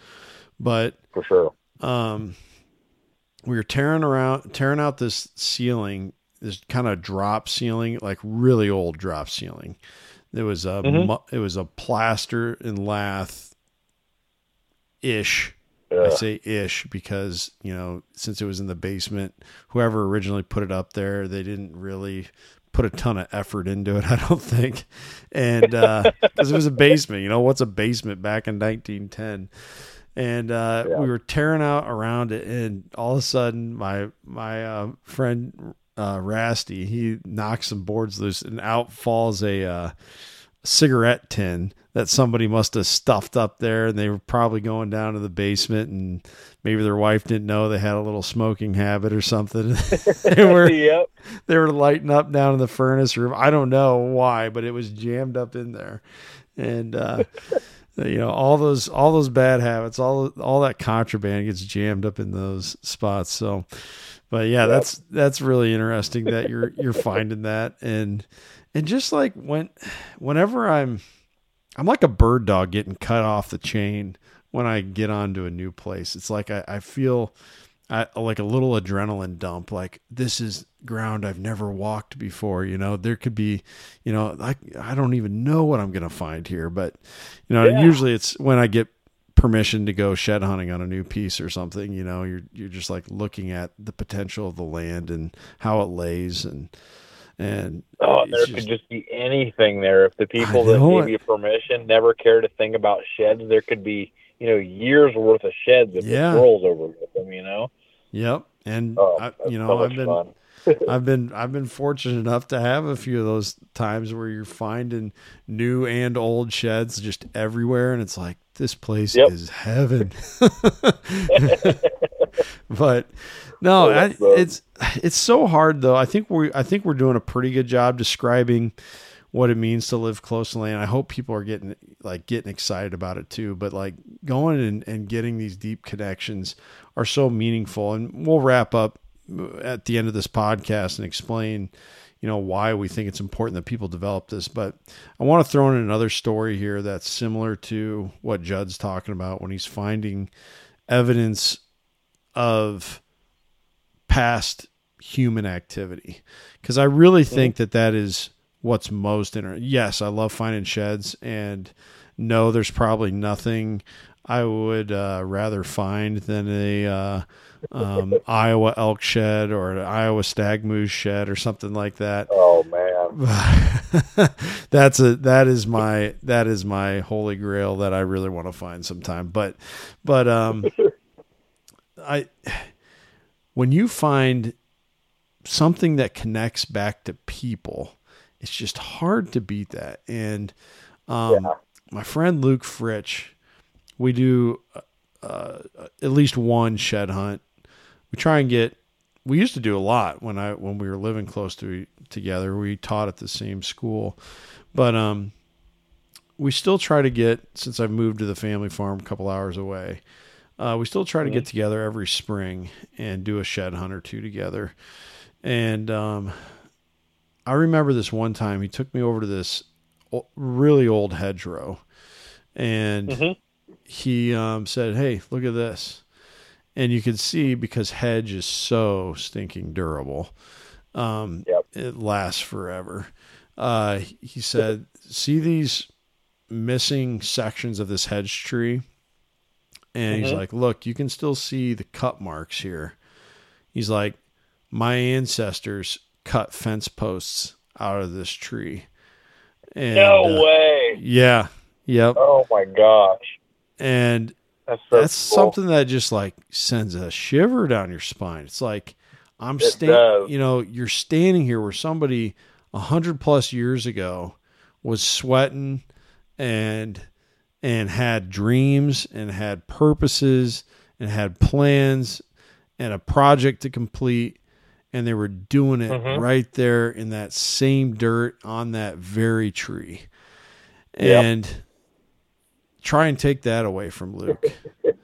But For sure. um, we were tearing around, tearing out this ceiling, this kind of drop ceiling, like really old drop ceiling. It was a Mhm. mu- it was a plaster and lath ish. I say ish because you know since it was in the basement, whoever originally put it up there, they didn't really put a ton of effort into it. I don't think, and because it was a basement, you know what's a basement back in 1910, and uh, Yeah. we were tearing out around it, and all of a sudden, my my uh, friend uh, Rasty he knocks some boards loose, and out falls a uh, cigarette tin that somebody must have stuffed up there and they were probably going down to the basement and maybe their wife didn't know they had a little smoking habit or something. They were yep. they were lighting up down in the furnace room. I don't know why but it was jammed up in there. And uh you know all those all those bad habits all all that contraband gets jammed up in those spots. So but yeah Yep. that's that's really interesting that you're you're finding that. And and just like when whenever i'm i'm like a bird dog getting cut off the chain when i get onto a new place. It's like i, I feel I, like a little adrenaline dump like this is ground i've never walked before you know? There could be you know i, I don't even know what i'm gonna find here but you know Yeah. usually it's when i get permission to go shed hunting on a new piece or something you know? You're you're just like looking at the potential of the land and how it lays and and Oh, there just- could just be anything there. If the people that gave you permission never care to think about sheds, there could be, you know, years worth of sheds if Yeah. the squirrels over with them, you know? Yep. And Oh, I, you know, much I've been. I've been I've been fortunate enough to have a few of those times where you're finding new and old sheds just everywhere and it's like this place Yep. is heaven. but no, Oh, I, it's it's so hard though. I think we I think we're doing a pretty good job describing what it means to live close to land. I hope people are getting like getting excited about it too. But like going and, and getting these deep connections are so meaningful. And we'll wrap up uh, at the end of this podcast and explain, you know, why we think it's important that people develop this. But I want to throw in another story here that's similar to what Judd's talking about when he's finding evidence of past human activity. Because I really think that that is what's most inter yes i love finding sheds and no there's probably nothing i would uh, rather find than a uh, um, iowa elk shed or an iowa stag moose shed or something like that Oh, man. that's a that is my that is my holy grail that i really want to find sometime but but um i when you find something that connects back to people it's just hard to beat that. And um, Yeah. my friend Luke Fritch, we do uh, at least one shed hunt. We try and get we used to do a lot when I when we were living close to together. We taught at the same school, but um, we still try to get since I've moved to the family farm a couple hours away. Uh, we still try to get together every spring and do a shed hunt or two together. And um, I remember this one time he took me over to this really old hedgerow, and Mhm. he um, said, "Hey, look at this." And you could see because hedge is so stinking durable, um, Yep. it lasts forever. Uh, he said, "See these missing sections of this hedge tree?" And he's Mhm. like, "Look, you can still see the cut marks here." He's like, "My ancestors cut fence posts out of this tree." And, no uh, way. Yeah. Yep. Oh my gosh. And That's so that's cool. something that just like sends a shiver down your spine. It's like I'm standing, you know, you're standing here where somebody a hundred plus years ago was sweating and and had dreams and had purposes and had plans and a project to complete and they were doing it Mhm. right there in that same dirt on that very tree. Yep. And try and take that away from Luke.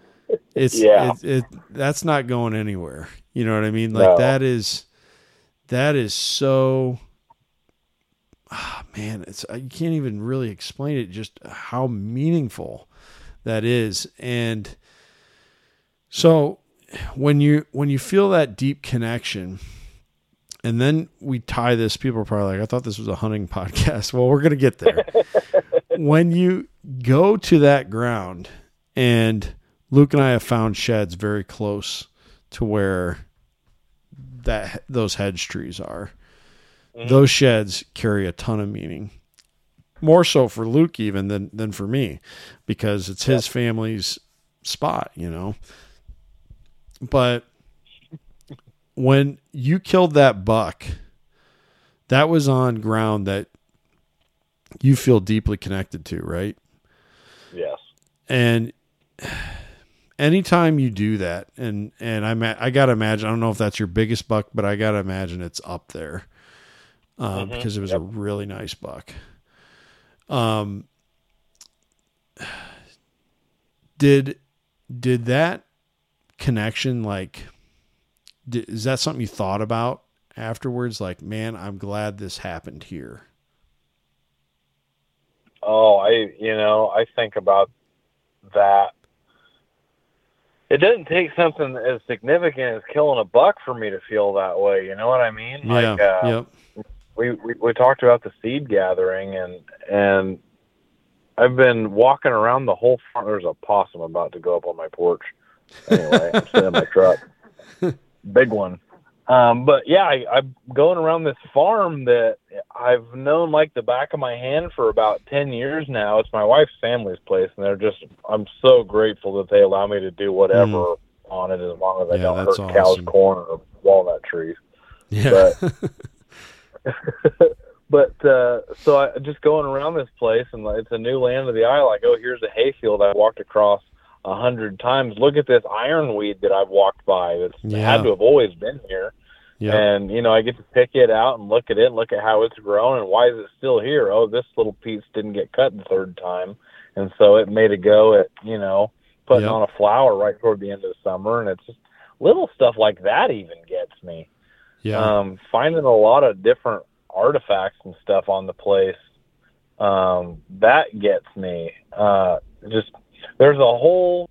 It's Yeah. it, it that's not going anywhere. You know what I mean? Like No. that is that is so ah, man, it's you can't even really explain it just how meaningful that is. And so when you when you feel that deep connection and then we tie this people are probably like i thought this was a hunting podcast well we're going to get there when you go to that ground and luke and i have found sheds very close to where that those hedge trees are Mhm. those sheds carry a ton of meaning more so for luke even than than for me because it's his family's spot you know but when you killed that buck, that was on ground that you feel deeply connected to, right? Yes. And anytime you do that, and and I ma- I gotta imagine I don't know if that's your biggest buck, but I gotta imagine it's up there um, Mhm. because it was Yep. a really nice buck. Um, did did that connection like did, is that something you thought about afterwards like man i'm glad this happened here Oh, I you know I think about that. It doesn't take something as significant as killing a buck for me to feel that way. You know what I mean? Like, yeah uh, yep we, we we talked about the seed gathering and and I've been walking around the whole farm. There's a possum about to go up on my porch. Anyway, I'm sitting in my truck, big one. Um, but yeah, I, I'm going around this farm that I've known like the back of my hand for about ten years now. It's my wife's family's place, and they're just I'm so grateful that they allow me to do whatever on it as long as I Yeah, don't hurt cows' corn or walnut trees yeah but uh so I just going around this place and it's a new land of the eye like oh here's a hayfield I walked across a hundred times. Look at this ironweed that I've walked by that's Yeah. had to have always been here. Yeah. And you know I get to pick it out and look at it look at how it's grown and why is it still here? Oh this little piece didn't get cut the third time. And so it made a go at you know putting Yep. on a flower right toward the end of the summer. And it's just little stuff like that even gets me yeah um, finding a lot of different artifacts and stuff on the place um, that gets me uh, just there's a whole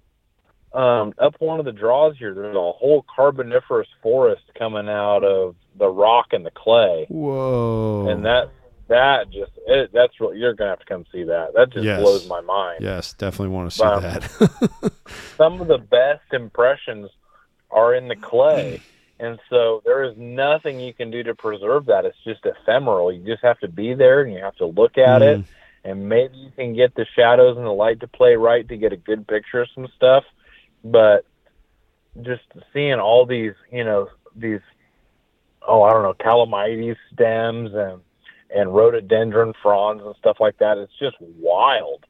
um, up one of the draws here there's a whole carboniferous forest coming out of the rock and the clay whoa and that that just it, that's what you're gonna have to come see that that just Yes. blows my mind yes definitely want to see Wow. that some of the best impressions are in the clay. And so there is nothing you can do to preserve that. It's just ephemeral. You just have to be there and you have to look at it. Mm. And maybe you can get the shadows and the light to play right to get a good picture of some stuff. But just seeing all these, you know, these, oh, I don't know, calamites stems and, and rhododendron fronds and stuff like that, it's just wild.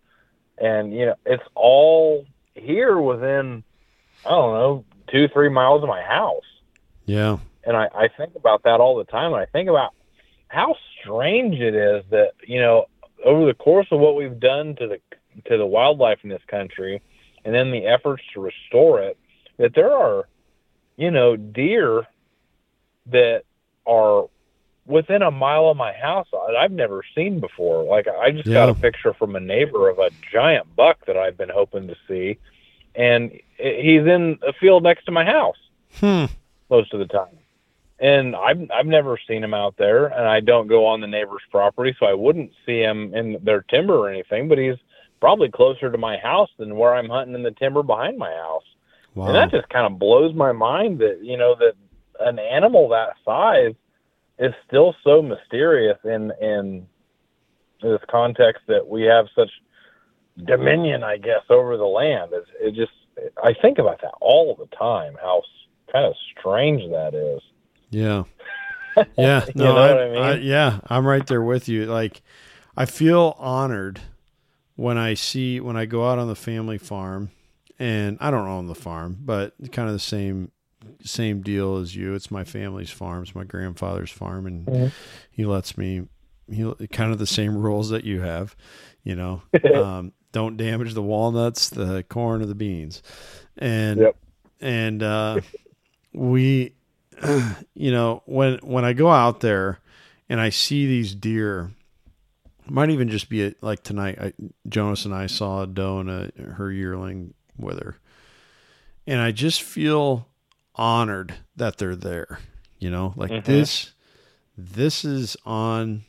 And, you know, it's all here within I don't know, two, three miles of my house. Yeah and I, I think about that all the time. And I think about how strange it is that you know over the course of what we've done to the to the wildlife in this country, and then the efforts to restore it, that there are you know deer that are within a mile of my house that I've never seen before. Like I just Yeah. got a picture from a neighbor of a giant buck that I've been hoping to see, and he's in a field next to my house Hmm. Most of the time. And I've I've never seen him out there, and I don't go on the neighbor's property, so I wouldn't see him in their timber or anything. But he's probably closer to my house than where I'm hunting in the timber behind my house. Wow. And that just kind of blows my mind that you know that an animal that size is still so mysterious in in this context that we have such dominion, I guess, over the land. It's, it just I think about that all the time. How kind of strange that is. Yeah. Yeah. You know I, what I mean? I- yeah, I'm right there with you. Like, I feel honored when I see, when I go out on the family farm and I don't own the farm, but kind of the same, same deal as you. It's my family's farm. It's my grandfather's farm. And Mhm. he lets me, he kind of the same rules that you have, you know, um, don't damage the walnuts, the corn or the beans. And, Yep. and, uh, we, you know, when when I go out there and I see these deer, it might even just be a, like tonight. I, Jonas and I saw a doe and a, her yearling with her, and I just feel honored that they're there. You know, like Mhm. this, this is on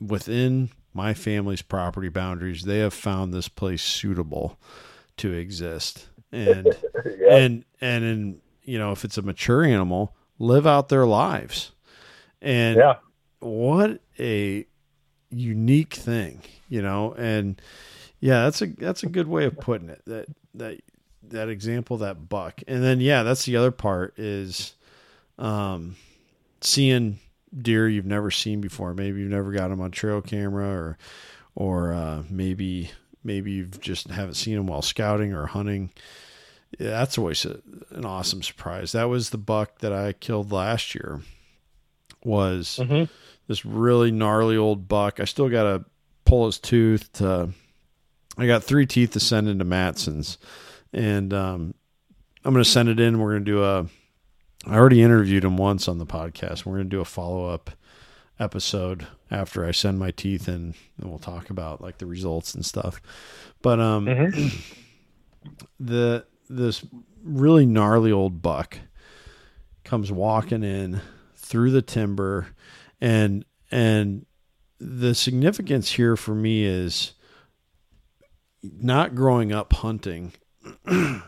within my family's property boundaries. They have found this place suitable to exist, and yeah. and and in you know if it's a mature animal live out their lives. And yeah. what a unique thing you know? And yeah that's a that's a good way of putting it that that that example that buck. And then yeah that's the other part is um seeing deer you've never seen before. Maybe you've never got them on trail camera or or uh maybe maybe you've just haven't seen them while scouting or hunting yeah, that's always a, an awesome surprise. That was the buck that I killed last year. Was hmm this really gnarly old buck? I still got to pull his tooth. To, I got three teeth to send into Matson's, and um, I'm going to send it in. We're going to do a. I already interviewed him once on the podcast. We're going to do a follow up episode after I send my teeth in, and we'll talk about like the results and stuff. But um, hmm the this really gnarly old buck comes walking in through the timber. And and the significance here for me is not growing up hunting.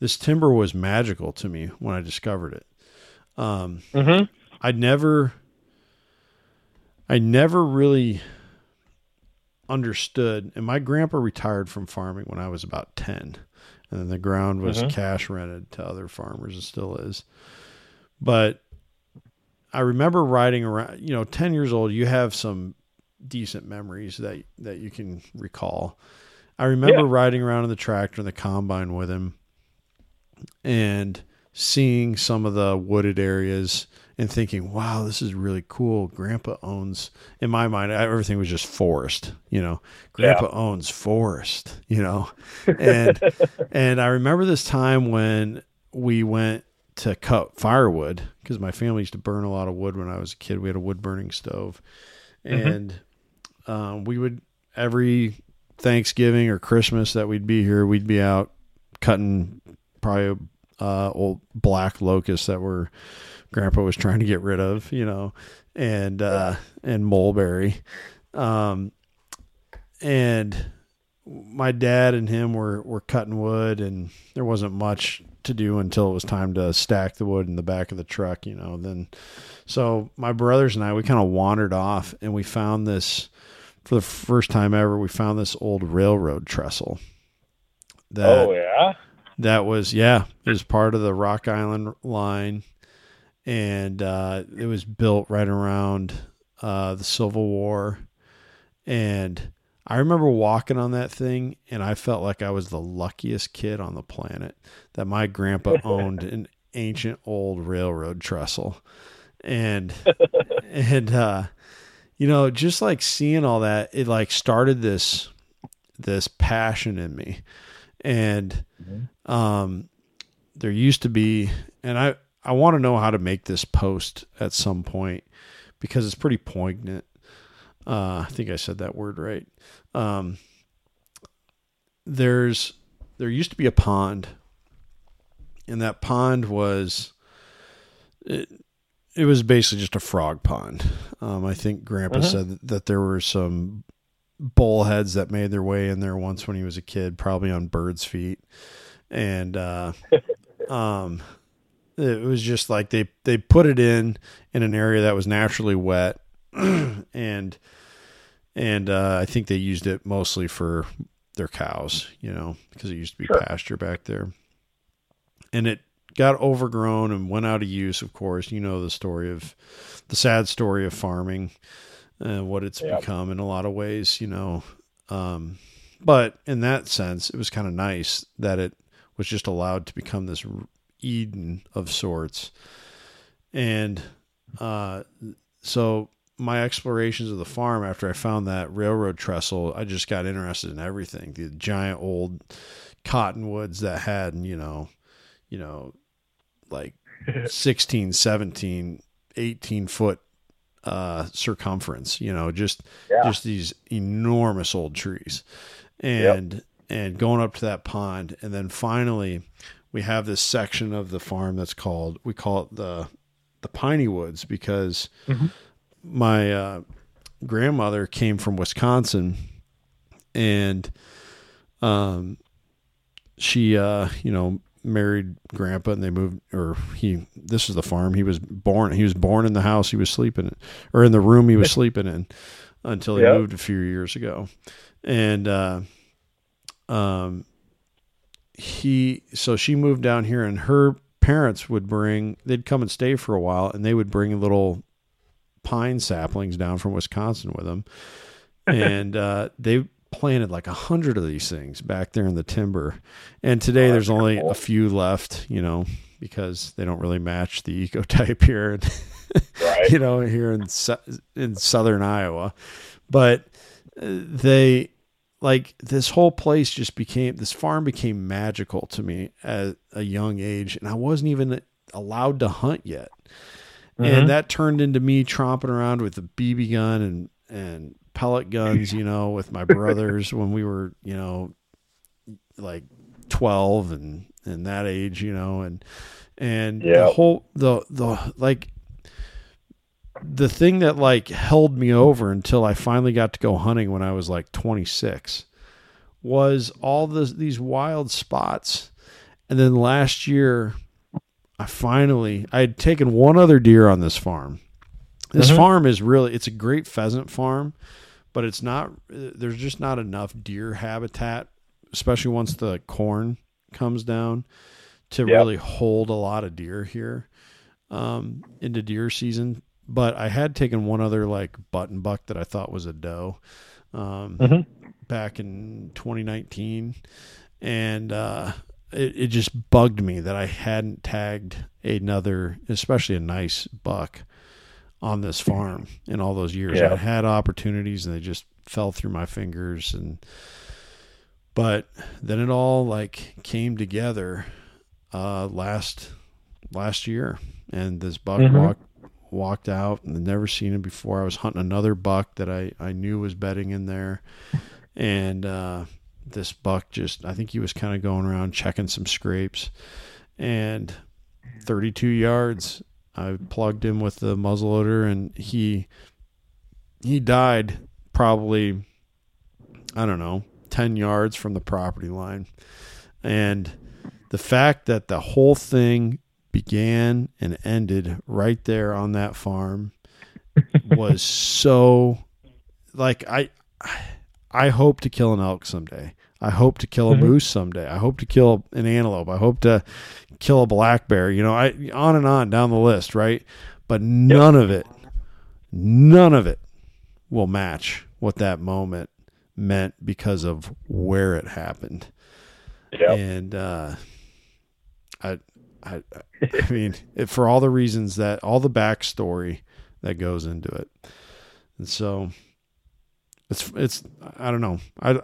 This timber was magical to me when i discovered it. Um hmm I never I never really understood and my grandpa retired from farming when I was about 10 and then the ground was Mhm. cash rented to other farmers it still is but I remember riding around you know 10 years old you have some decent memories that that you can recall I remember Yeah. riding around in the tractor and the combine with him and seeing some of the wooded areas and thinking, wow, this is really cool. Grandpa owns, in my mind, everything was just forest, you know, grandpa owns forest, you know, and, and I remember this time when we went to cut firewood because my family used to burn a lot of wood when I was a kid. We had a wood burning stove Mhm. and, um, we would every Thanksgiving or Christmas that we'd be here, we'd be out cutting probably uh, old black locusts that were grandpa was trying to get rid of, you know, and uh, and mulberry, um, and my dad and him were were cutting wood, and there wasn't much to do until it was time to stack the wood in the back of the truck, you know. Then, so my brothers and I we kind of wandered off, and we found this for the first time ever. We found this old railroad trestle. That oh yeah. that was yeah, it was part of the Rock Island line, and uh, it was built right around uh, the Civil War, and I remember walking on that thing, and I felt like I was the luckiest kid on the planet that my grandpa owned an ancient old railroad trestle. And and uh you know, just like seeing all that, it like started this this passion in me. And um there used to be and I I want to know how to make this post at some point because it's pretty poignant. Uh, I think I said that word right. Um, there's there used to be a pond, and that pond was it, it was basically just a frog pond. Um, I think Grandpa Mhm. said that there were some bullheads that made their way in there once when he was a kid, probably on birds' feet, and uh, um, it was just like they they put it in in an area that was naturally wet, and and uh, I think they used it mostly for their cows, you know, because it used to be Sure. pasture back there, and it got overgrown and went out of use. Of course, you know the story of the sad story of farming, uh, what it's Yep. become in a lot of ways, you know. Um, but in that sense, it was kind of nice that it was just allowed to become this Eden of sorts. And uh, so my explorations of the farm after I found that railroad trestle, I just got interested in everything. The giant old cottonwoods that had, you know, you know, like 16, 17, 18 foot uh circumference, you know, just Yeah. just these enormous old trees. And and going up to that pond and then finally we have this section of the farm that's called we call it the the piney woods because Mhm. my uh, grandmother came from Wisconsin and um she uh you know married grandpa and they moved or he this is the farm he was born he was born in the house he was sleeping in or in the room he was sleeping in until he Yep. moved a few years ago and uh um he so she moved down here and her parents would bring they'd come and stay for a while and they would bring little pine saplings down from Wisconsin with them and uh they planted like a hundred of these things back there in the timber and today Oh, there's only cool. a few left you know because they don't really match the ecotype here Right. you know, here in in southern Iowa. But uh, they like this whole place just became this farm became magical to me at a young age, and I wasn't even allowed to hunt yet. Mhm. And that turned into me tromping around with a BB gun and and pellet guns, you know, with my brothers when we were, you know, like 12 and and that age, you know, and and Yeah. the whole the the like the thing that like held me over until I finally got to go hunting when I was like 26 was all this these wild spots. And then last year I finally I had taken one other deer on this farm. This Mhm. farm is really it's a great pheasant farm, but it's not there's just not enough deer habitat, especially once the corn comes down to Yep. really hold a lot of deer here um, into deer season. But I had taken one other like button buck that I thought was a doe um, Mhm. back in 2019, and uh, it, it just bugged me that I hadn't tagged another, especially a nice buck, on this farm in all those years. Yeah. I had opportunities and they just fell through my fingers and. But then it all like came together uh, last last year, and this buck Mhm. walked walked out, and never seen him before. I was hunting another buck that I I knew was bedding in there, and uh, this buck just I think he was kind of going around checking some scrapes, and 32 yards. I plugged him with the muzzleloader, and he he died probably I don't know 10 yards from the property line, and the fact that the whole thing began and ended right there on that farm was so like I I hope to kill an elk someday. I hope to kill a Mhm. moose someday. I hope to kill an antelope. I hope to kill a black bear. You know, I on and on down the list, right? But none of it, none of it will match what that moment meant because of where it happened Yep. and uh, I I, I mean, it, for all the reasons that all the backstory that goes into it, and so it's it's I don't know I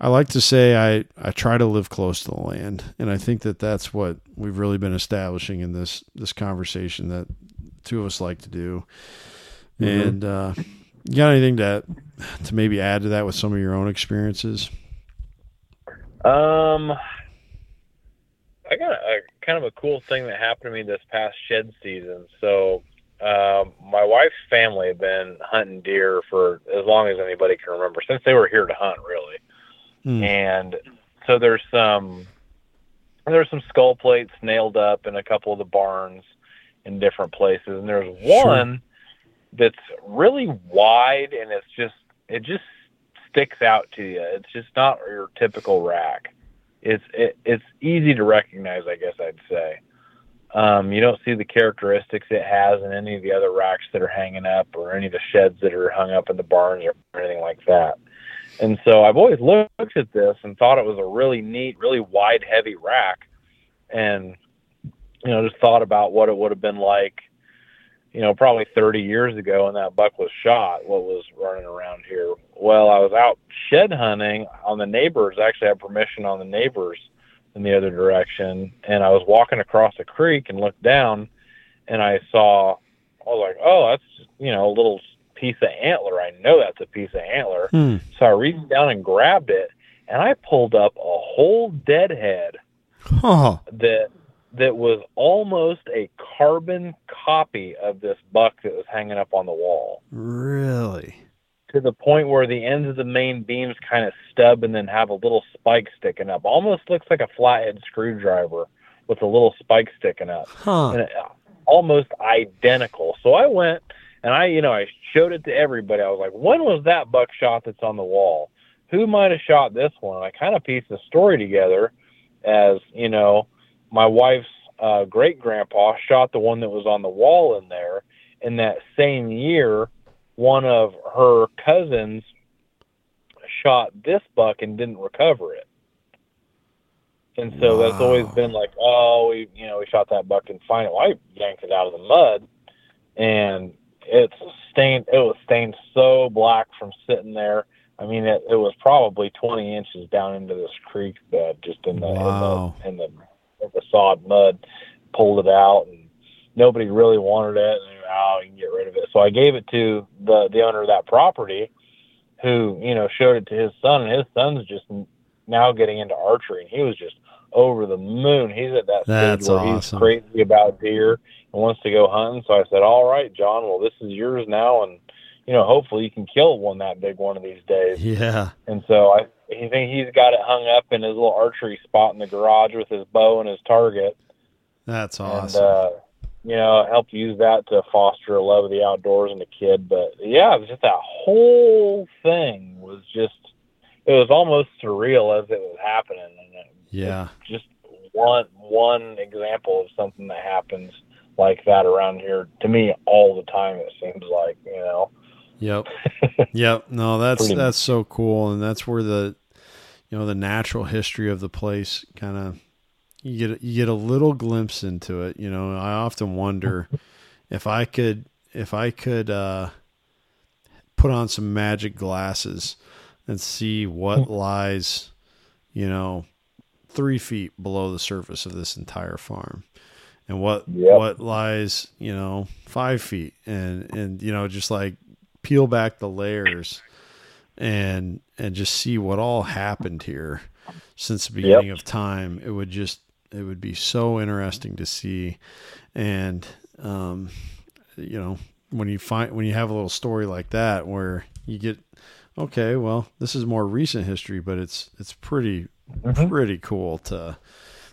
I like to say I I try to live close to the land, and I think that that's what we've really been establishing in this this conversation that two of us like to do. Mm-hmm. And uh, you got anything to to maybe add to that with some of your own experiences? Um, I got a, kind of a cool thing that happened to me this past shed season. So, um, my wife's family had been hunting deer for as long as anybody can remember, since they were here to hunt, really. Mm. And so there's some there's some skull plates nailed up in a couple of the barns in different places, and there's one sure. that's really wide, and it's just it just sticks out to you. It's just not your typical rack. It's it, it's easy to recognize, I guess I'd say. Um, you don't see the characteristics it has in any of the other racks that are hanging up, or any of the sheds that are hung up in the barns, or anything like that. And so I've always looked at this and thought it was a really neat, really wide, heavy rack, and you know, just thought about what it would have been like, you know, probably 30 years ago when that buck was shot. What was running around here? Well, I was out shed hunting on the neighbors. I actually had permission on the neighbors in the other direction, and I was walking across a creek and looked down, and I saw. I was like, oh, that's you know a little piece of antler. I know that's a piece of antler. Hmm. So I reached down and grabbed it, and I pulled up a whole dead head huh. that that was almost a carbon copy of this buck that was hanging up on the wall. Really? To the point where the ends of the main beams kind of stub and then have a little spike sticking up. Almost looks like a flathead screwdriver with a little spike sticking up. Huh. And it, almost identical. So I went and I, you know, I showed it to everybody. I was like, when was that buck shot that's on the wall? Who might have shot this one? I kind of pieced the story together as, you know, my wife's uh, great grandpa shot the one that was on the wall in there. In that same year, one of her cousins shot this buck and didn't recover it. And so wow. that's always been like, oh, we, you know, we shot that buck and finally, well, I yanked it out of the mud, and it's stained. It was stained so black from sitting there. I mean, it, it was probably 20 inches down into this creek bed, just in the, wow. in the in the in the sod mud. Pulled it out, and nobody really wanted it. And oh, you can get rid of it. So I gave it to the the owner of that property, who you know showed it to his son, and his son's just now getting into archery, and he was just over the moon. He's at that That's stage where awesome. he's crazy about deer and wants to go hunting. So I said, "All right, John. Well, this is yours now, and you know, hopefully you can kill one that big one of these days." Yeah. And so I, I think he's got it hung up in his little archery spot in the garage with his bow and his target. That's awesome. And, uh, you know, helped use that to foster a love of the outdoors in the kid. But yeah, it was just that whole thing was just it was almost surreal as it was happening, and it, yeah, just one one example of something that happens like that around here to me all the time. It seems like you know. Yep. yep. No, that's that's so cool, and that's where the you know the natural history of the place kind of you get you get a little glimpse into it. You know, I often wonder if I could if I could uh, put on some magic glasses and see what lies, you know, three feet below the surface of this entire farm and what yep. what lies you know five feet and and you know just like peel back the layers and and just see what all happened here since the beginning yep. of time it would just it would be so interesting to see and um you know when you find when you have a little story like that where you get okay well this is more recent history but it's it's pretty mm-hmm. pretty cool to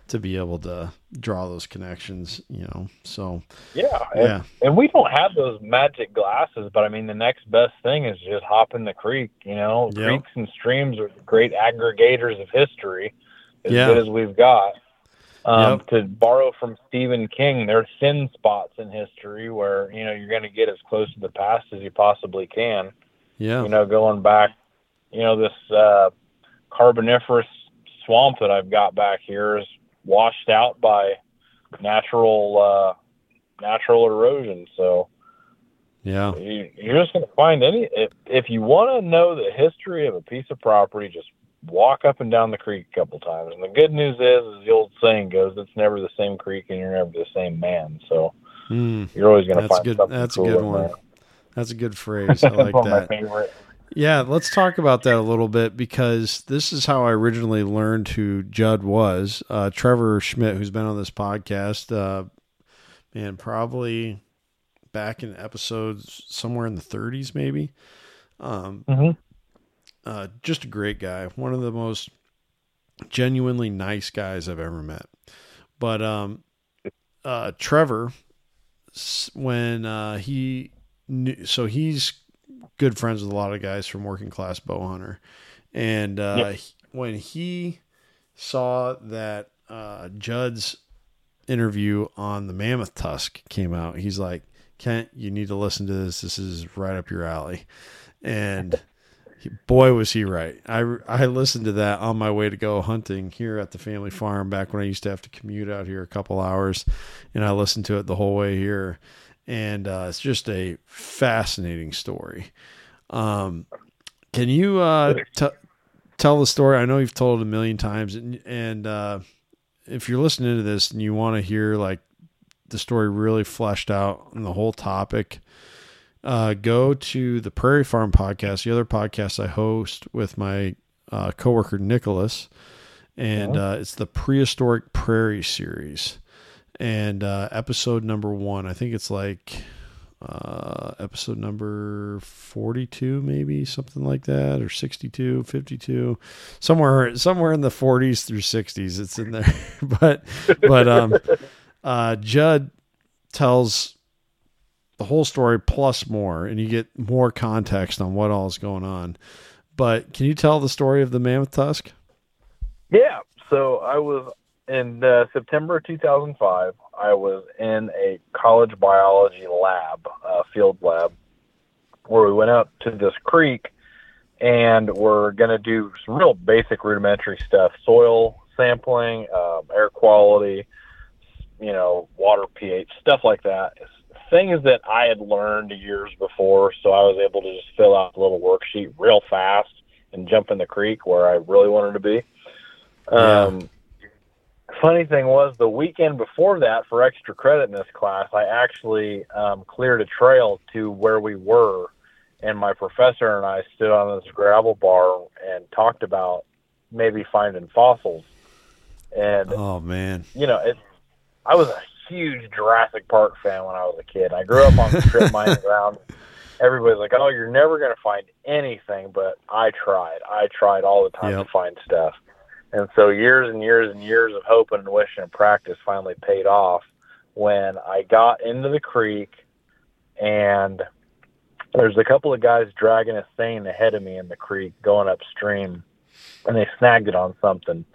to be able to draw those connections, you know. So yeah, and, yeah, and we don't have those magic glasses, but I mean, the next best thing is just hop in the creek. You know, yep. creeks and streams are great aggregators of history, as yeah. good as we've got. Um, yep. To borrow from Stephen King, there are thin spots in history where you know you're going to get as close to the past as you possibly can. Yeah, you know, going back, you know, this uh, carboniferous swamp that I've got back here is washed out by natural uh, natural erosion. So Yeah. you, you're just going to find any if, if you want to know the history of a piece of property, just walk up and down the creek a couple times. And the good news is, as the old saying goes, it's never the same creek and you're never the same man. So Mm, you're always going to That's find good- something that's a good one. there. that's a good phrase. I like One of my that. Yeah, let's talk about that a little bit because this is how I originally learned who Judd was. Uh, Trevor Schmidt, who's been on this podcast, uh, man, probably back in episodes somewhere in the 30s, maybe. Um, Mhm. uh, just a great guy, one of the most genuinely nice guys I've ever met. But um, uh, Trevor, when uh, he knew, so he's good friends with a lot of guys from working class bow hunter, and uh, he- when he saw that uh, Judd's interview on the mammoth tusk came out, he's like, "Kent, you need to listen to this. This is right up your alley," and. he- Boy, was he right! I I listened to that on my way to go hunting here at the family farm back when I used to have to commute out here a couple hours, and I listened to it the whole way here, and uh, it's just a fascinating story. Um, can you uh, t- tell the story? I know you've told it a million times, and, and uh, if you're listening to this and you want to hear like the story really fleshed out and the whole topic, uh, go to the Prairie Farm podcast, the other podcast I host with my uh, coworker Nicholas, and uh, it's the Prehistoric Prairie series, and uh, episode number one. I think it's like uh, episode number 42 maybe something like that or 62 52 somewhere somewhere in the 40s through 60s it's in there but but um uh judd tells the whole story plus more and you get more context on what all is going on but can you tell the story of the mammoth tusk Yeah. So I was in uh, September 2005. I was in a college biology lab, uh, field lab, where we went out to this creek and we're going to do some real basic rudimentary stuff soil sampling, um, air quality, you know, water pH, stuff like that. Things that I had learned years before, so I was able to just fill out a little worksheet real fast and jump in the creek where I really wanted to be. Um, Funny thing was, the weekend before that, for extra credit in this class, I actually um, cleared a trail to where we were, and my professor and I stood on this gravel bar and talked about maybe finding fossils. And oh man you know, it. I was a huge Jurassic Park fan when I was a kid. I grew up on the strip mining ground. Everybody's like, "Oh, you're never going to find anything," but I tried. I tried all the time Yep. to find stuff. And so years and years and years of hoping and wishing and practice finally paid off when I got into the creek and there's a couple of guys dragging a seine ahead of me in the creek going upstream and they snagged it on something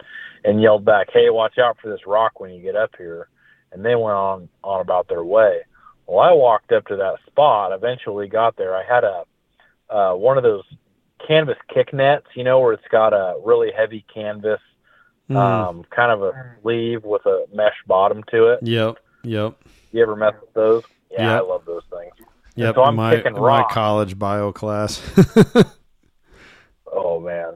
and yelled back, "Hey, watch out for this rock when you get up here." And they went on on about their way. Well, I walked up to that spot. Eventually, got there. I had a uh, one of those canvas kick nets, you know, where it's got a really heavy canvas, Mm. um, kind of a sleeve with a mesh bottom to it. yep yep You ever mess with those? Yeah, Yep. I love those things. yep so I'm my, kicking in my college bio class Oh man,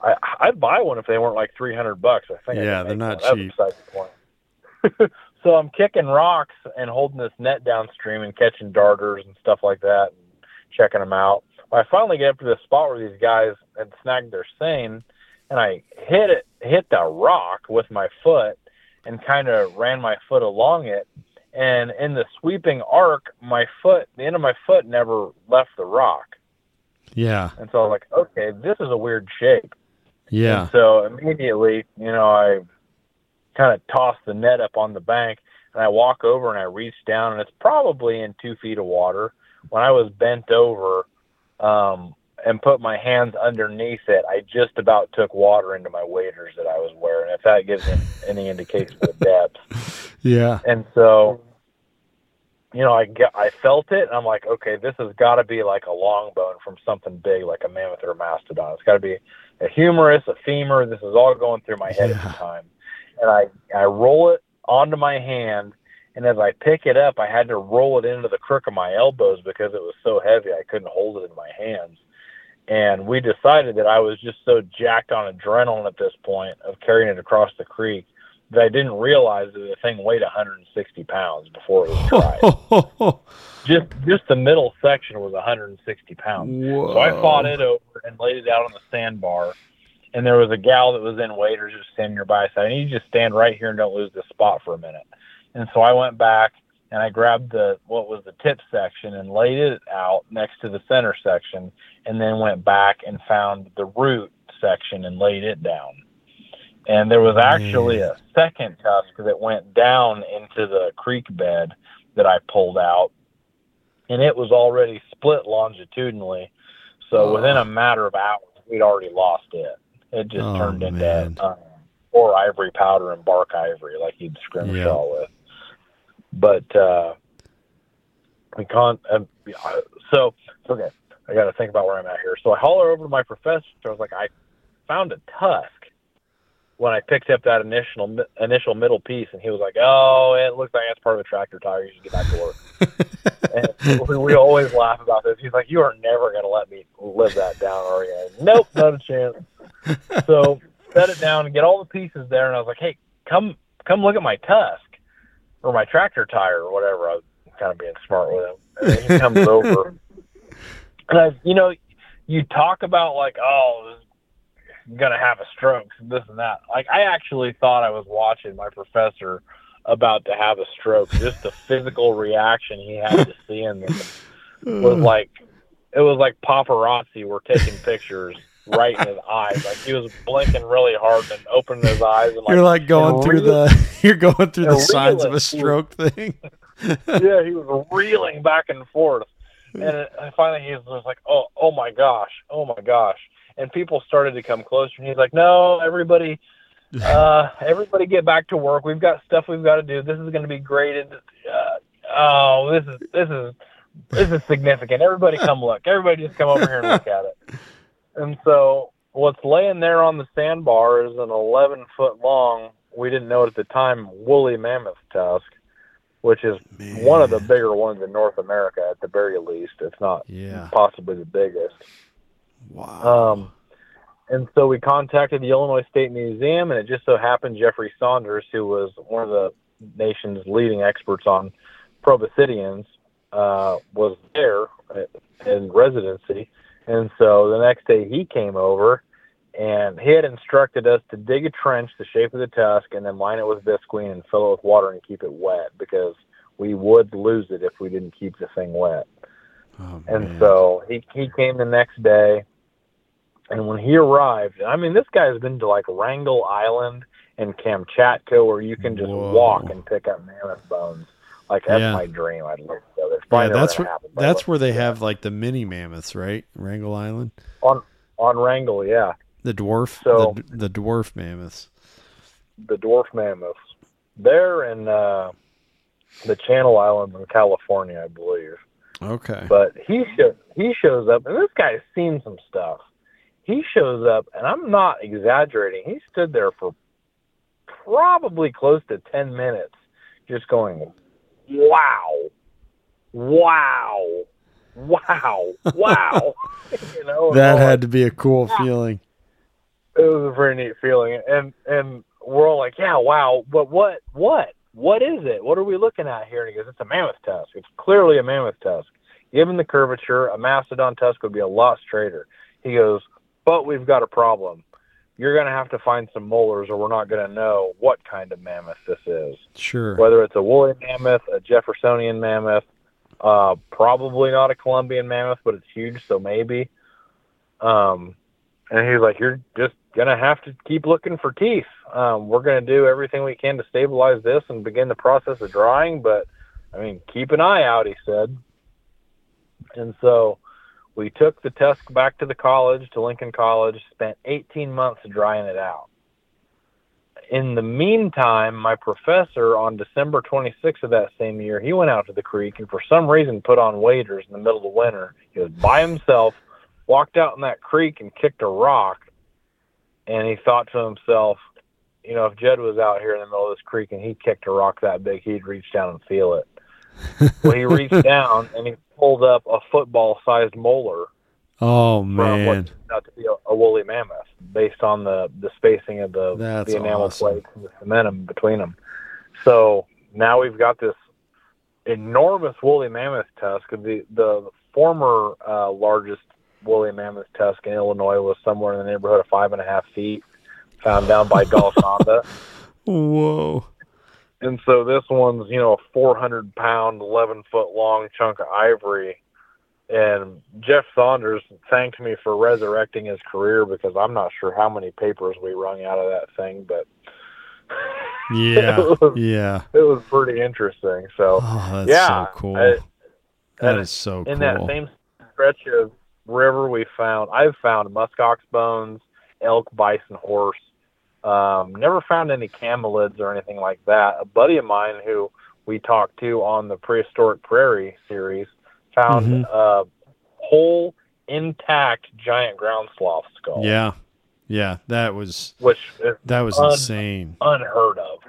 I I'd buy one if they weren't like three hundred bucks. I think. Yeah, could they're not one. That's cheap. the point. so I'm kicking rocks and holding this net downstream and catching darters and stuff like that, and checking them out. I finally get up to the spot where these guys had snagged their seine, and I hit it, hit the rock with my foot, and kind of ran my foot along it. And in the sweeping arc, my foot, the end of my foot, never left the rock. yeah And so I was like, okay, this is a weird shape. yeah And so immediately, you know, I kind of toss the net up on the bank and I walk over and I reach down and it's probably in two feet of water. When I was bent over um, and put my hands underneath it, I just about took water into my waders that I was wearing, if that gives any indication of depth. yeah And so, you know, I get, I felt it, and I'm like, okay, this has got to be like a long bone from something big, like a mammoth or a mastodon. It's got to be a humerus, a femur. This is all going through my head at the time, and I I roll it onto my hand. And as I pick it up, I had to roll it into the crook of my elbows because it was so heavy. I couldn't hold it in my hands. And we decided that I was just so jacked on adrenaline at this point of carrying it across the creek that I didn't realize that the thing weighed 160 pounds before it was tried. just just the middle section was 160 pounds. Whoa. So I fought it over and laid it out on the sandbar. And there was a gal that was in waiters just standing nearby. I said, I need you to stand right here and don't lose this spot for a minute. And so I went back and I grabbed the what was the tip section and laid it out next to the center section, and then went back and found the root section and laid it down. And there was actually a second tusk that went down into the creek bed that I pulled out, and it was already split longitudinally. So Oh. within a matter of hours, we'd already lost it. It just Oh, turned into uh, or ivory powder and bark ivory, like you'd scrimshaw Yeah. with. But uh, we can't. Uh, so okay, I got to think about where I'm at here. So I holler over to my professor. I was like, I found a tusk when I picked up that initial initial middle piece, and he was like, "Oh, it looks like that's part of a tractor tire. You should get back to work." and we, we always laugh about this. He's like, "You are never going to let me live that down, are you?" Nope, not a chance. So set it down and get all the pieces there, and I was like, "Hey, come come look at my tusk or my tractor tire or whatever." I was kind of being smart with him, and he comes over, and I, you know, you talk about like, "Oh, this gonna have a stroke, this and that. Like I actually thought I was watching my professor about to have a stroke. Just the physical reaction he had to seeing this was like it was like paparazzi were taking pictures right in his eyes. Like he was blinking really hard and opening his eyes and like you're like going through real- the you're going through the signs of a stroke thing. yeah, he was reeling back and forth. And finally he was like, "Oh, oh my gosh, oh my gosh!" And people started to come closer, and he's like, "No, everybody, uh, everybody, get back to work. We've got stuff we've got to do. This is going to be graded. Uh, oh, this is this is this is significant. Everybody, come look. Everybody, just come over here and look at it." And so, what's laying there on the sandbar is an 11 foot long. We didn't know it at the time. Woolly mammoth tusk which is one of the bigger ones in North America at the very least. It's not Yeah. possibly the biggest. Wow. Um, and so we contacted the Illinois State Museum, and it just so happened Jeffrey Saunders, who was one of the nation's leading experts on proboscideans, uh, was there in residency. And so the next day he came over, and he had instructed us to dig a trench the shape of the tusk and then line it with visqueen and fill it with water and keep it wet because we would lose it if we didn't keep the thing wet. Oh, And man. so he he came the next day, and when he arrived, I mean, this guy's been to like Wrangel Island and Kamchatka, where you can just Whoa. walk and pick up mammoth bones. Like that's Yeah. my dream. I'd love to go there. Yeah, that's where happen, that's where they have like the mini mammoths, right? Wrangel Island, on on Wrangel. Yeah, the dwarf, So- the, the dwarf mammoths. the dwarf mammoths. There in uh, the Channel Islands in California, I believe. Okay. But he show, he shows up, and this guy's seen some stuff. He shows up, and I'm not exaggerating. He stood there for probably close to ten minutes, just going, "Wow, wow, wow, wow." you know, that had like, to be a cool feeling. it was a very neat feeling, and and we're all like, "Yeah, wow," but what, what, what is it? What are we looking at here? And he goes, "It's a mammoth tusk. It's clearly a mammoth tusk. Given the curvature, a mastodon tusk would be a lot straighter." He goes, "But we've got a problem. You're going to have to find some molars, or we're not going to know what kind of mammoth this is. Sure. Whether it's a woolly mammoth, a Jeffersonian mammoth, uh, probably not a Columbian mammoth, but it's huge, so maybe." Um, and he was like, "You're just gonna have to keep looking for teeth. Um, we're gonna do everything we can to stabilize this and begin the process of drying, but I mean, keep an eye out." He said. And so we took the tusk back to the college, to Lincoln College, spent 18 months drying it out. In the meantime, my professor on December 26th of that same year, he went out to the creek and for some reason put on waders in the middle of the winter. He was by himself, walked out in that creek and kicked a rock, and he thought to himself, you know, if Judd was out here in the middle of this creek and he kicked a rock that big, he'd reach down and feel it. well, he reached down and he pulled up a football-sized molar Oh from what man, turned out to be a, a woolly mammoth, based on the the spacing of the That's the enamel awesome. plates and the cementum between them. So now we've got this enormous woolly mammoth tusk. The the former uh, largest woolly mammoth tusk in Illinois was somewhere in the neighborhood of five and a half feet, found down by Golconda. whoa, And so this one's, you know, a 400 pound, 11 foot long chunk of ivory. And Jeff Saunders thanked me for resurrecting his career because I'm not sure how many papers we wrung out of that thing, but yeah, it, was, yeah. it was pretty interesting. So, Oh, yeah, so cool. I- that and is so in that same stretch of river, we found, I've found muskox bones, elk, bison, horse. Um, never found any camelids or anything like that. A buddy of mine who we talked to on the prehistoric prairie series found Mhm. a whole intact giant ground sloth skull, yeah, yeah. That was which that was Un- insane. unheard of.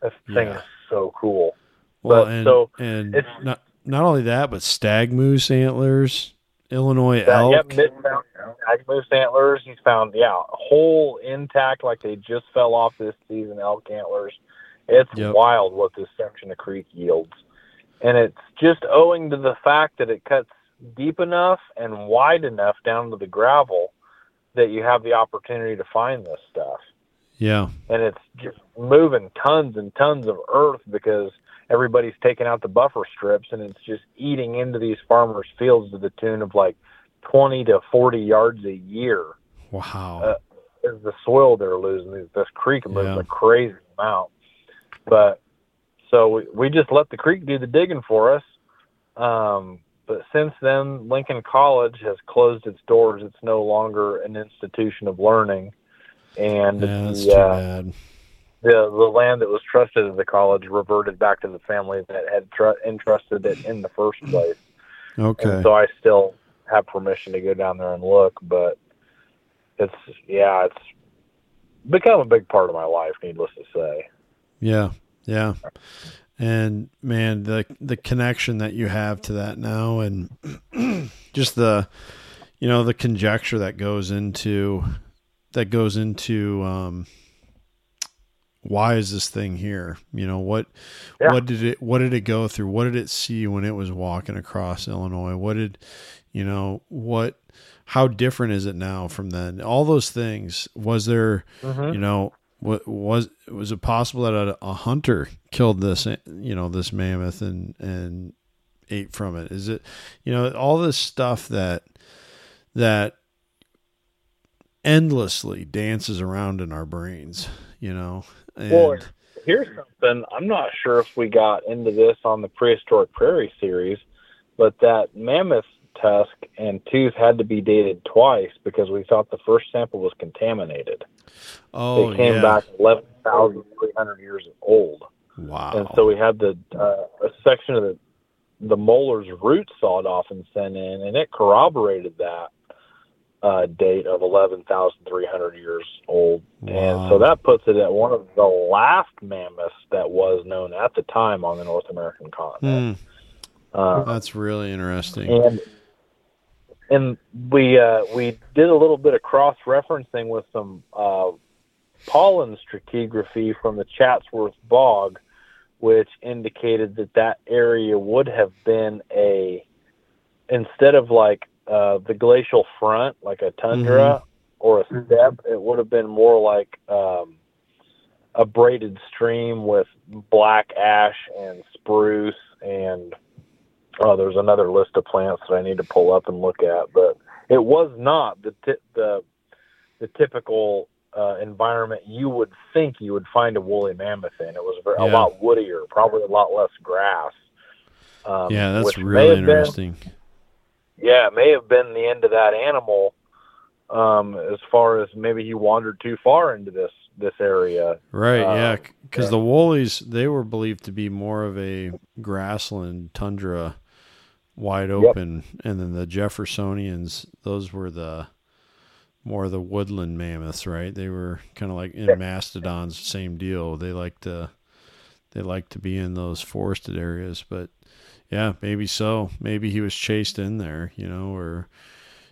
This thing Yeah. is so cool. Well, but and so and it's- not not only that, but stag moose antlers, Illinois That, elk. yep, found ag moose antlers. He's found, yeah, whole intact, like they just fell off this season elk antlers. It's Yep. wild what this section of creek yields. And it's just owing to the fact that it cuts deep enough and wide enough down to the gravel that you have the opportunity to find this stuff. yeah, And it's just moving tons and tons of earth because everybody's taking out the buffer strips and it's just eating into these farmers' fields to the tune of like 20 to 40 yards a year wow. Uh, is the soil they're losing. This- This creek moves Yeah. a crazy amount. But so we, we just let the creek do the digging for us. Um, but since then, Lincoln College has closed its doors. It's no longer an institution of learning. And yeah, the, uh. The the land that was trusted to the college reverted back to the family that had tr- entrusted it in the first place. Okay. And so I still have permission to go down there and look, but it's yeah, it's become a big part of my life. Needless to say. Yeah, yeah. And man, the the connection that you have to that now, and just the, you know, the conjecture that goes into that goes into um, why is this thing here? You know what Yeah. what did it what did it go through? What did it see when it was walking across Illinois? What did you know what? How different is it now from then? All those things. Was there? Mm-hmm. you know what was was it possible that a, a hunter killed this you know this mammoth and and ate from it is it you know all this stuff that that endlessly dances around in our brains you know and Well, Here's something. I'm not sure if we got into this on the prehistoric prairie series, but that mammoth tusk and tooth had to be dated twice because we thought the first sample was contaminated. oh they came yeah back 11,300 years old. wow and so we had the uh, a section of the the molar's root sawed off and sent in, and it corroborated that uh, date of eleven thousand three hundred years old, and so that puts it at one of the last mammoths that was known at the time on the North American continent. Hmm, Uh, that's really interesting. and and we uh, we did a little bit of cross referencing with some uh, pollen stratigraphy from the Chatsworth Bog, which indicated that that area would have been a instead of like uh, the glacial front, like a tundra or a steppe, it would have been more like um, a braided stream with black ash and spruce and oh, there's another list of plants that I need to pull up and look at, but it was not the ti- the the typical uh, environment you would think you would find a woolly mammoth in. It was very, a lot woodier, probably a lot less grass. Um, yeah that's really have been- interesting yeah, it may have been the end of that animal. Um, as far as maybe he wandered too far into this this area. Right, yeah, Um, because yeah. the Woolies they were believed to be more of a grassland tundra, wide Yep. open, and then the Jeffersonians those were the more of the woodland mammoths, right? They were kind of like in Yeah. mastodons, same deal. They like to they like to be in those forested areas, but yeah, maybe so. Maybe he was chased in there, you know, or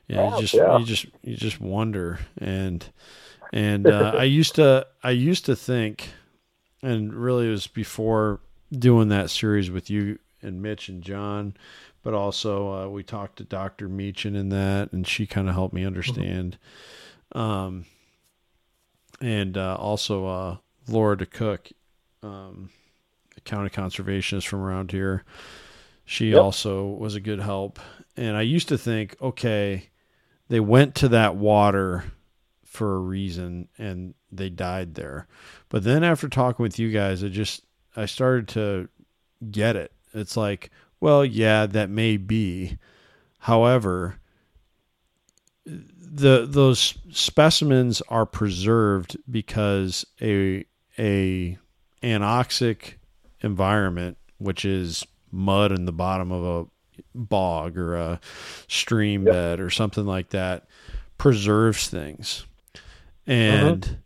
yeah, Oh, you just yeah. you just you just wonder and and uh, I used to I used to think and really it was before doing that series with you and Mitch and John but also uh, we talked to Dr. Meechin in that, and she kind of helped me understand. Um, and uh, also uh, Laura DeCook, um, county conservationist from around here. She Yep. also was a good help. And I used to think, okay, they went to that water for a reason and they died there. But then after talking with you guys, I just I started to get it. It's like, well, yeah, that may be. However, the those specimens are preserved because a a anoxic environment, which is mud in the bottom of a bog or a stream Yep. bed or something like that, preserves things. Uh-huh. And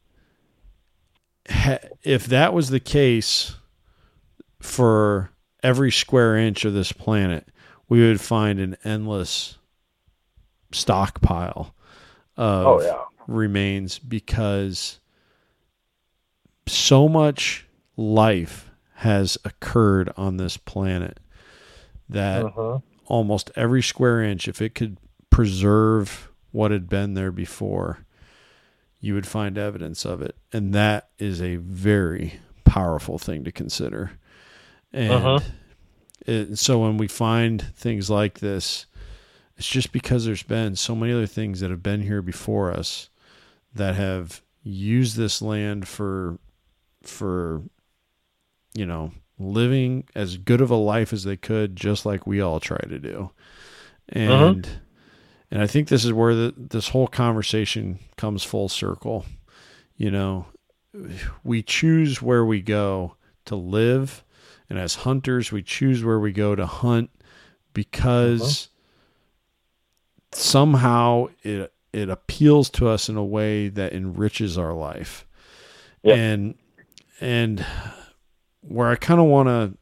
ha- if that was the case for every square inch of this planet, we would find an endless stockpile of Oh yeah. remains because so much life has occurred on this planet that Mhm. almost every square inch, if it could preserve what had been there before, you would find evidence of it. And that is a very powerful thing to consider. And Uh-huh. it, so when we find things like this, it's just because there's been so many other things that have been here before us that have used this land for for you know living as good of a life as they could just like we all try to do. Uh-huh. And and i think this is where the, this whole conversation comes full circle. You know we choose where we go to live and as hunters we choose where we go to hunt because uh-huh. somehow it it appeals to us in a way that enriches our life. Yep. and and where i kind of want to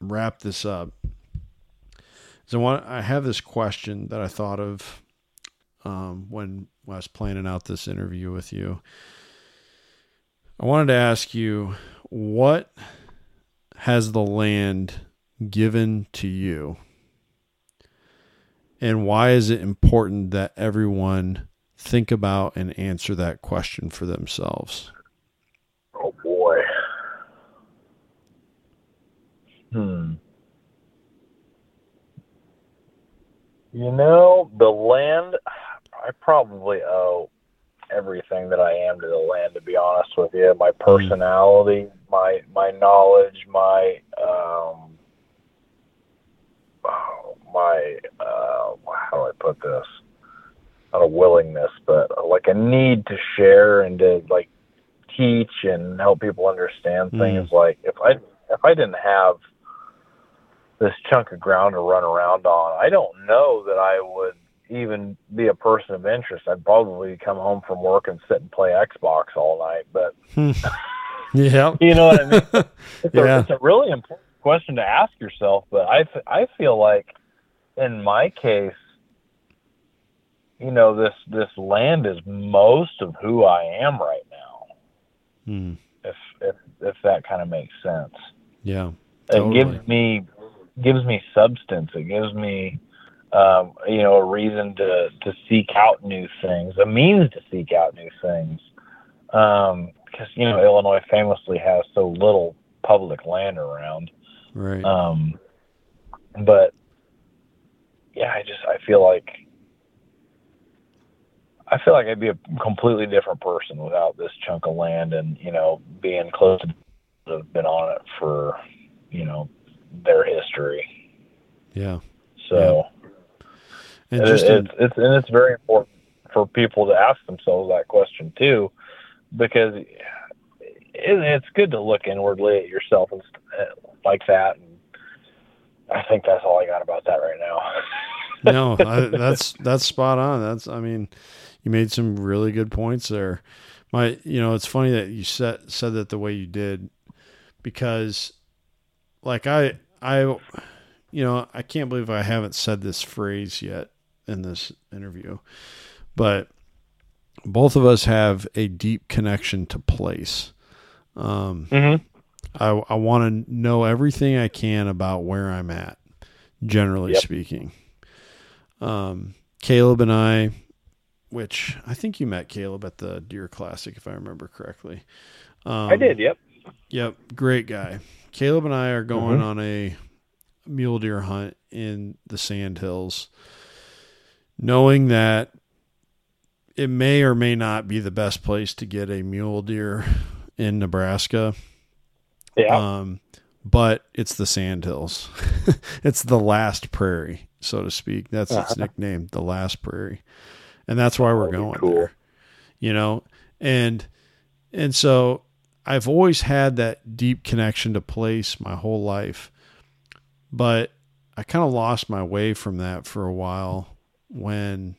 wrap this up is i want i have this question that i thought of um, when I was planning out this interview with you i wanted to ask you what has the land given to you and why is it important that everyone think about and answer that question for themselves? Oh boy. Hmm. You know, the land, I probably owe everything that I am to the land, to be honest with you. My personality, my, my knowledge, my, um, oh, my, uh, how do I put this? Not a willingness, but uh, like a need to share and to like teach and help people understand Mm. things. Like if I if I didn't have this chunk of ground to run around on, I don't know that I would even be a person of interest. I'd probably come home from work and sit and play Xbox all night. But Yeah. you know what I mean? It's, Yeah. a, it's a really important question to ask yourself. But I I feel like in my case, you know, this this land is most of who I am right now. Mm. If if if that kind of makes sense. Yeah. It gives me gives me substance. It gives me um, you know a reason to to seek out new things, a means to seek out new things. Um, because you know Illinois famously has so little public land around. Right. Um, but yeah, I just I feel like I feel like I'd be a completely different person without this chunk of land and you know being close to have been on it for you know their history. yeah. So And it- it's it's and it's very important for people to ask themselves that question too, because it, it's good to look inwardly at yourself and st- eh, like that. And I think that's all I got about that right now. no, I, that's that's spot on. That's I mean, you made some really good points there. My, you know, it's funny that you said said that the way you did, because, like I I, you know, I can't believe I haven't said this phrase yet in this interview, but both of us have a deep connection to place. Um, Mm-hmm. I I want to know everything I can about where I'm at, generally Yep. speaking. Um, Caleb and I, which I think you met Caleb at the Deer Classic, if I remember correctly. Um, I did. Yep. Yep, great guy. Caleb and I are going Mhm. on a mule deer hunt in the Sand Hills, knowing that it may or may not be the best place to get a mule deer in Nebraska. Yeah. Um, but it's the Sand Hills. it's the last prairie, so to speak. That's its Uh-huh. nickname, the last prairie. And that's why we're That'd going cool. there. You know, and and so I've always had that deep connection to place my whole life. But I kind of lost my way from that for a while when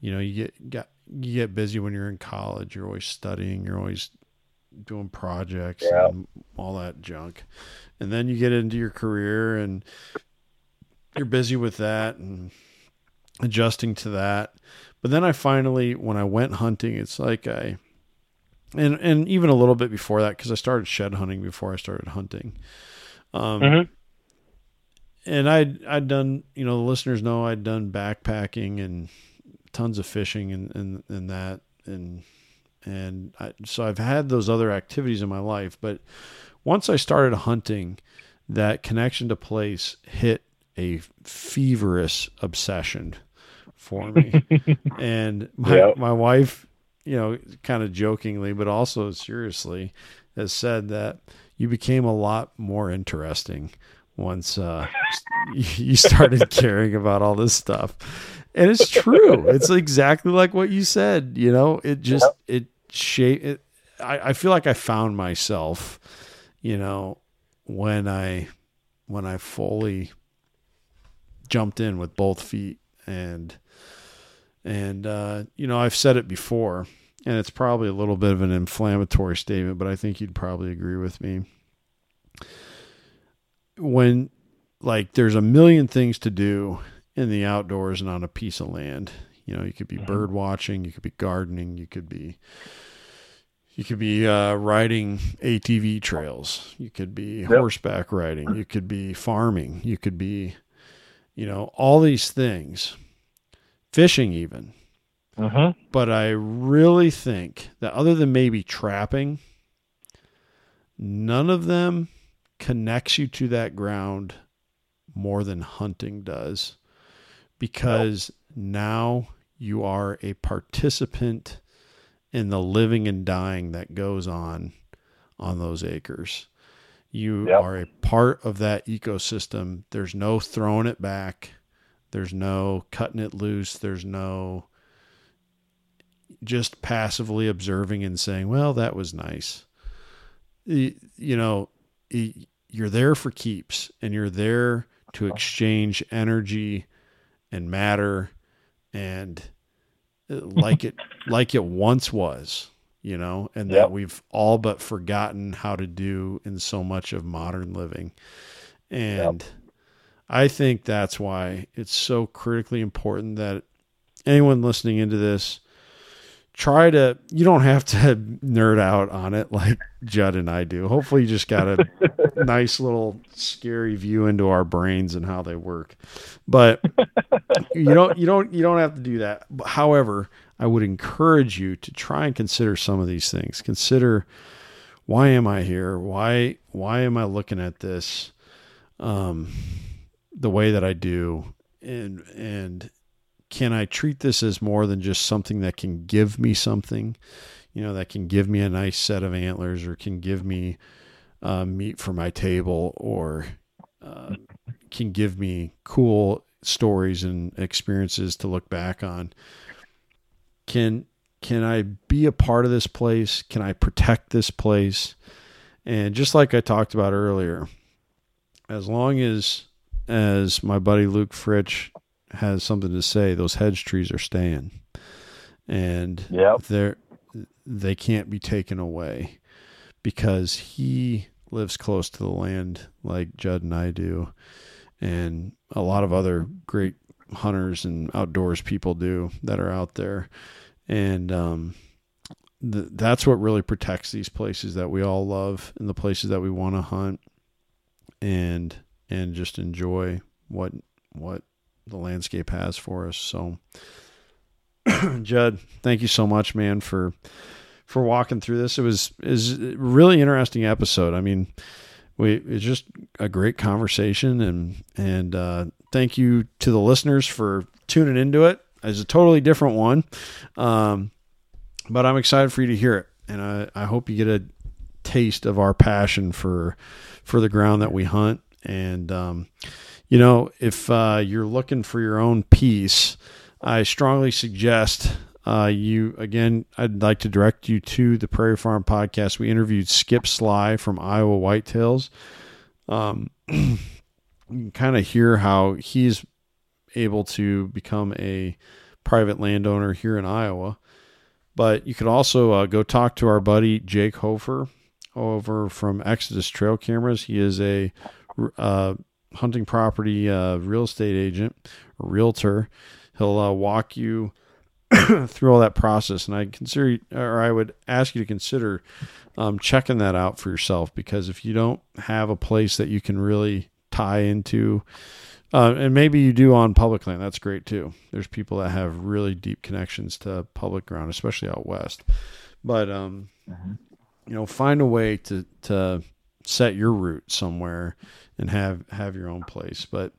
you know, you get got you get busy when you're in college, you're always studying, you're always doing projects Yeah. and all that junk. And then you get into your career and you're busy with that and adjusting to that. But then I finally when I went hunting, it's like I and and even a little bit before that cuz I started shed hunting before I started hunting. Um Mhm. and I'd I'd done you know the listeners know I'd done backpacking and tons of fishing and and, and that and and I, so I've had those other activities in my life but once I started hunting that connection to place hit a feverish obsession for me and my Yep. my wife you know kind of jokingly but also seriously has said that you became a lot more interesting once uh, you started caring about all this stuff. And it's true. It's exactly like what you said. You know, it just it shape. It, I I feel like I found myself. You know, when I when I fully jumped in with both feet and and uh, you know I've said it before, and it's probably a little bit of an inflammatory statement, but I think you'd probably agree with me when like there's a million things to do in the outdoors and on a piece of land. You know, you could be Mhm. bird watching, you could be gardening, you could be you could be uh, riding ATV trails, you could be horseback riding, you could be farming, you could be, you know, all these things, fishing even. Mm-hmm. But I really think that other than maybe trapping, none of them connects you to that ground more than hunting does because now you are a participant in the living and dying that goes on on those acres. You Yep. are a part of that ecosystem. There's no throwing it back. There's no cutting it loose. There's no just passively observing and saying, "Well, that was nice." You know, you're there for keeps, and you're there to exchange energy and matter, and uh, like it, like it once was. You know, and that we've all but forgotten how to do in so much of modern living, and. I think that's why it's so critically important that anyone listening into this try to you don't have to nerd out on it like Judd and I do. Hopefully you just got a nice little scary view into our brains and how they work. But you don't you don't you don't have to do that. However, I would encourage you to try and consider some of these things. Consider why am I here? Why why am I looking at this um the way that I do and and can I treat this as more than just something that can give me something, you know, that can give me a nice set of antlers or can give me uh, meat for my table or uh, can give me cool stories and experiences to look back on. Can can I be a part of this place? Can I protect this place? And just like I talked about earlier, as long as as my buddy Luke Fritch has something to say, those hedge trees are staying, and Yep. they're they can't be taken away because he lives close to the land like Judd and I do, and a lot of other great hunters and outdoors people do that are out there, and um, th- that's what really protects these places that we all love and the places that we want to hunt, and and just enjoy what what the landscape has for us. So, Judd, thank you so much, man, for for walking through this. It was is really interesting episode. I mean, we it's just a great conversation, and and uh, thank you to the listeners for tuning into it. It's a totally different one, um, but I'm excited for you to hear it, and I, I hope you get a taste of our passion for for the ground that we hunt. And um, you know, if uh, you're looking for your own piece, I strongly suggest uh, you again. I'd like to direct you to the Prairie Farm podcast. We interviewed Skip Sly from Iowa Whitetails. Um, you can kind of hear how he's able to become a private landowner here in Iowa. But you could also uh, go talk to our buddy Jake Hofer over from Exodus Trail Cameras. He is a uh, hunting property uh, real estate agent, realtor. He'll uh, walk you through all that process, and I consider, or I would ask you to consider um, checking that out for yourself because if you don't have a place that you can really tie into, uh, and maybe you do on public land, that's great too. There's people that have really deep connections to public ground, especially out west. But um, you know, find a way to to set your route somewhere and have have your own place. But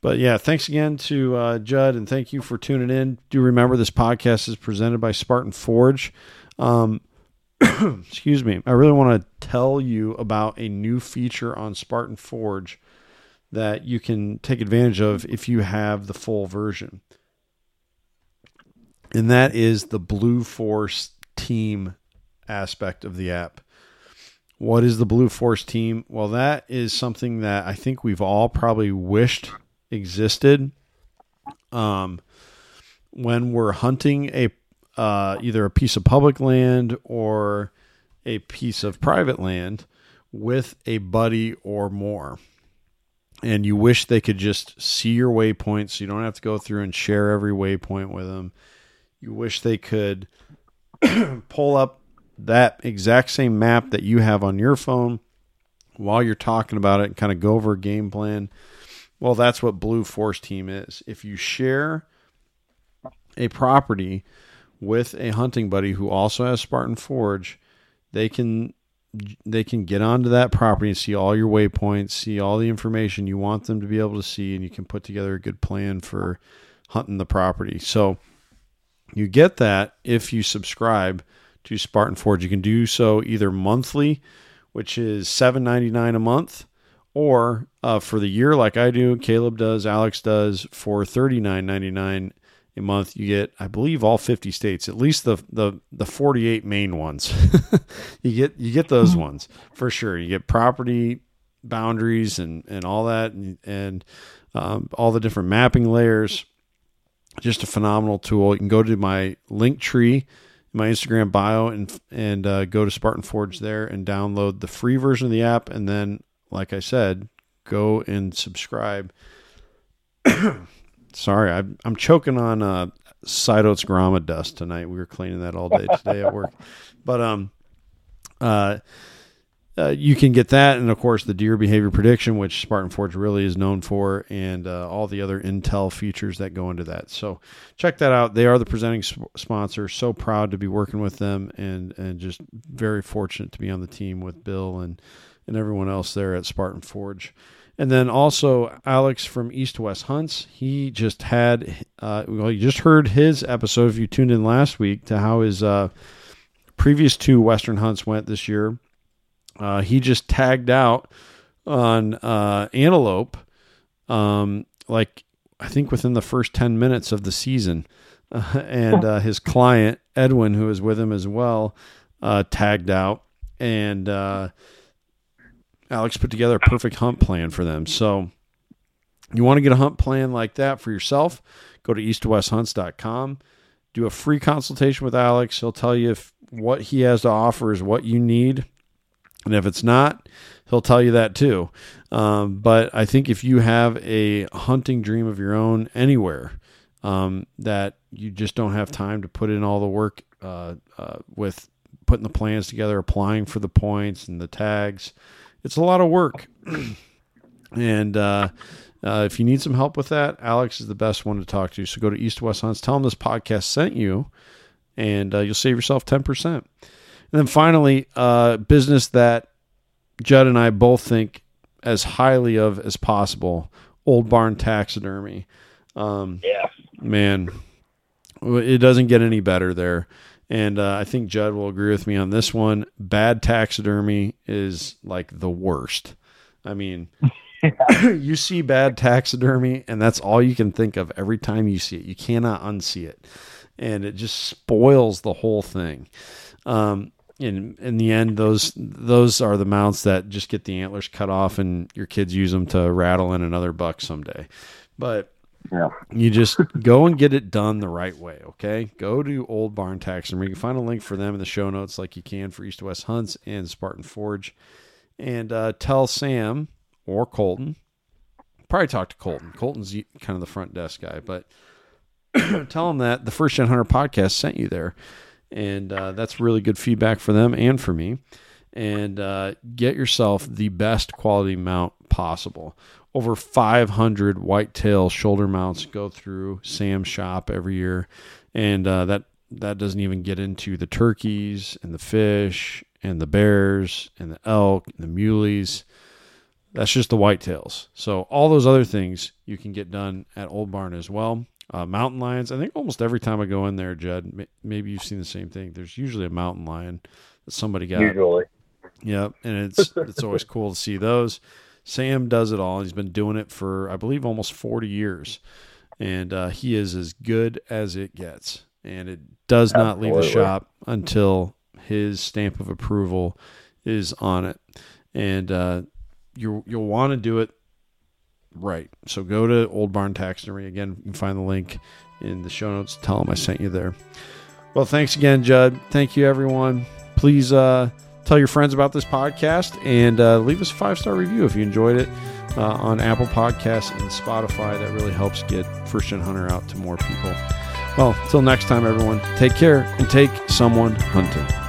but yeah, thanks again to uh, Judd and thank you for tuning in. Do remember this podcast is presented by Spartan Forge. Um, excuse me. I really want to tell you about a new feature on Spartan Forge that you can take advantage of if you have the full version. And that is the Blue Force team aspect of the app. What is the Blue Force team? Well, that is something that I think we've all probably wished existed. Um, when we're hunting a uh, either a piece of public land or a piece of private land with a buddy or more, and you wish they could just see your waypoints, so you don't have to go through and share every waypoint with them. You wish they could pull up that exact same map that you have on your phone while you're talking about it and kind of go over a game plan. Well, that's what Blue Force Team is. If you share a property with a hunting buddy who also has Spartan Forge, they can they can get onto that property and see all your waypoints, see all the information you want them to be able to see, and you can put together a good plan for hunting the property. So you get that if you subscribe to Spartan Forge. You can do so either monthly, which is seven ninety nine a month, or uh, for the year, like I do, Caleb does, Alex does, for thirty nine ninety nine a month. You get, I believe, all fifty states, at least the the the forty eight main ones. you get you get those ones for sure. You get property boundaries and and all that, and, and um, all the different mapping layers. Just a phenomenal tool. You can go to my link tree my Instagram bio and and uh, go to Spartan Forge there and download the free version of the app, and then, like I said, go and subscribe. Sorry, I'm I'm choking on uh, oats grama dust tonight. We were cleaning that all day today at work, but um, uh. Uh, you can get that, and of course the deer behavior prediction, which Spartan Forge really is known for, and uh, all the other Intel features that go into that. So check that out. They are the presenting sp- sponsor. So proud to be working with them, and and just very fortunate to be on the team with Bill and and everyone else there at Spartan Forge. And then also Alex from East West Hunts. He just had, uh, well, you just heard his episode if you tuned in last week to how his uh, previous two Western hunts went this year. Uh, he just tagged out on uh, antelope, um, like I think within the first ten minutes of the season, uh, and his client Edwin, who was with him as well, uh, tagged out, and uh, Alex put together a perfect hunt plan for them. So You want to get a hunt plan like that for yourself? Go to eastwesthunts.com. Do a free consultation with Alex. He'll tell you if what he has to offer is what you need. And if it's not, he'll tell you that too. Um, but I think if you have a hunting dream of your own anywhere um, that you just don't have time to put in all the work uh, uh, with putting the plans together, applying for the points and the tags, it's a lot of work. and uh, uh, if you need some help with that, Alex is the best one to talk to. So go to East West Hunts, tell him this podcast sent you, and uh, you'll save yourself 10%. And then finally, uh, business that Judd and I both think as highly of as possible Old Barn Taxidermy. Um, Yeah. man, it doesn't get any better there. And uh, I think Judd will agree with me on this one. Bad taxidermy is like the worst. I mean, you see bad taxidermy, and that's all you can think of every time you see it. You cannot unsee it, and it just spoils the whole thing. Um, in in the end, those those are the mounts that just get the antlers cut off, and your kids use them to rattle in another buck someday. But Yeah. you just go and get it done the right way, okay? Go to Old Barn Taxidermy. You can find a link for them in the show notes, like you can for East West Hunts and Spartan Forge. And uh, tell Sam or Colton. Probably talk to Colton. Colton's kind of the front desk guy, but tell him that the First Gen Hunter podcast sent you there, and uh, that's really good feedback for them and for me. And uh, get yourself the best quality mount possible over 500 whitetail shoulder mounts go through Sam's shop every year, and uh, that that doesn't even get into the turkeys and the fish and the bears and the elk and the muleys. That's just the whitetails. So all those other things you can get done at Old Barn as well. Uh, mountain lions. I think almost every time I go in there, Judd, may- maybe you've seen the same thing. There's usually a mountain lion that somebody got. Usually. Yep, and it's it's always cool to see those. Sam does it all. He's been doing it for I believe almost forty years, and uh, he is as good as it gets. And it does not leave the shop until his stamp of approval is on it, and uh, you you'll want to do it right. So go to Old Barn Taxidermy again. You can find the link in the show notes. Tell them I sent you there. Well, thanks again, Judd. Thank you, everyone. Please uh, tell your friends about this podcast and uh, leave us a five star review if you enjoyed it uh, on Apple Podcasts and Spotify. That really helps get First Gen Hunter out to more people. Well, until next time, everyone, take care and take someone hunting.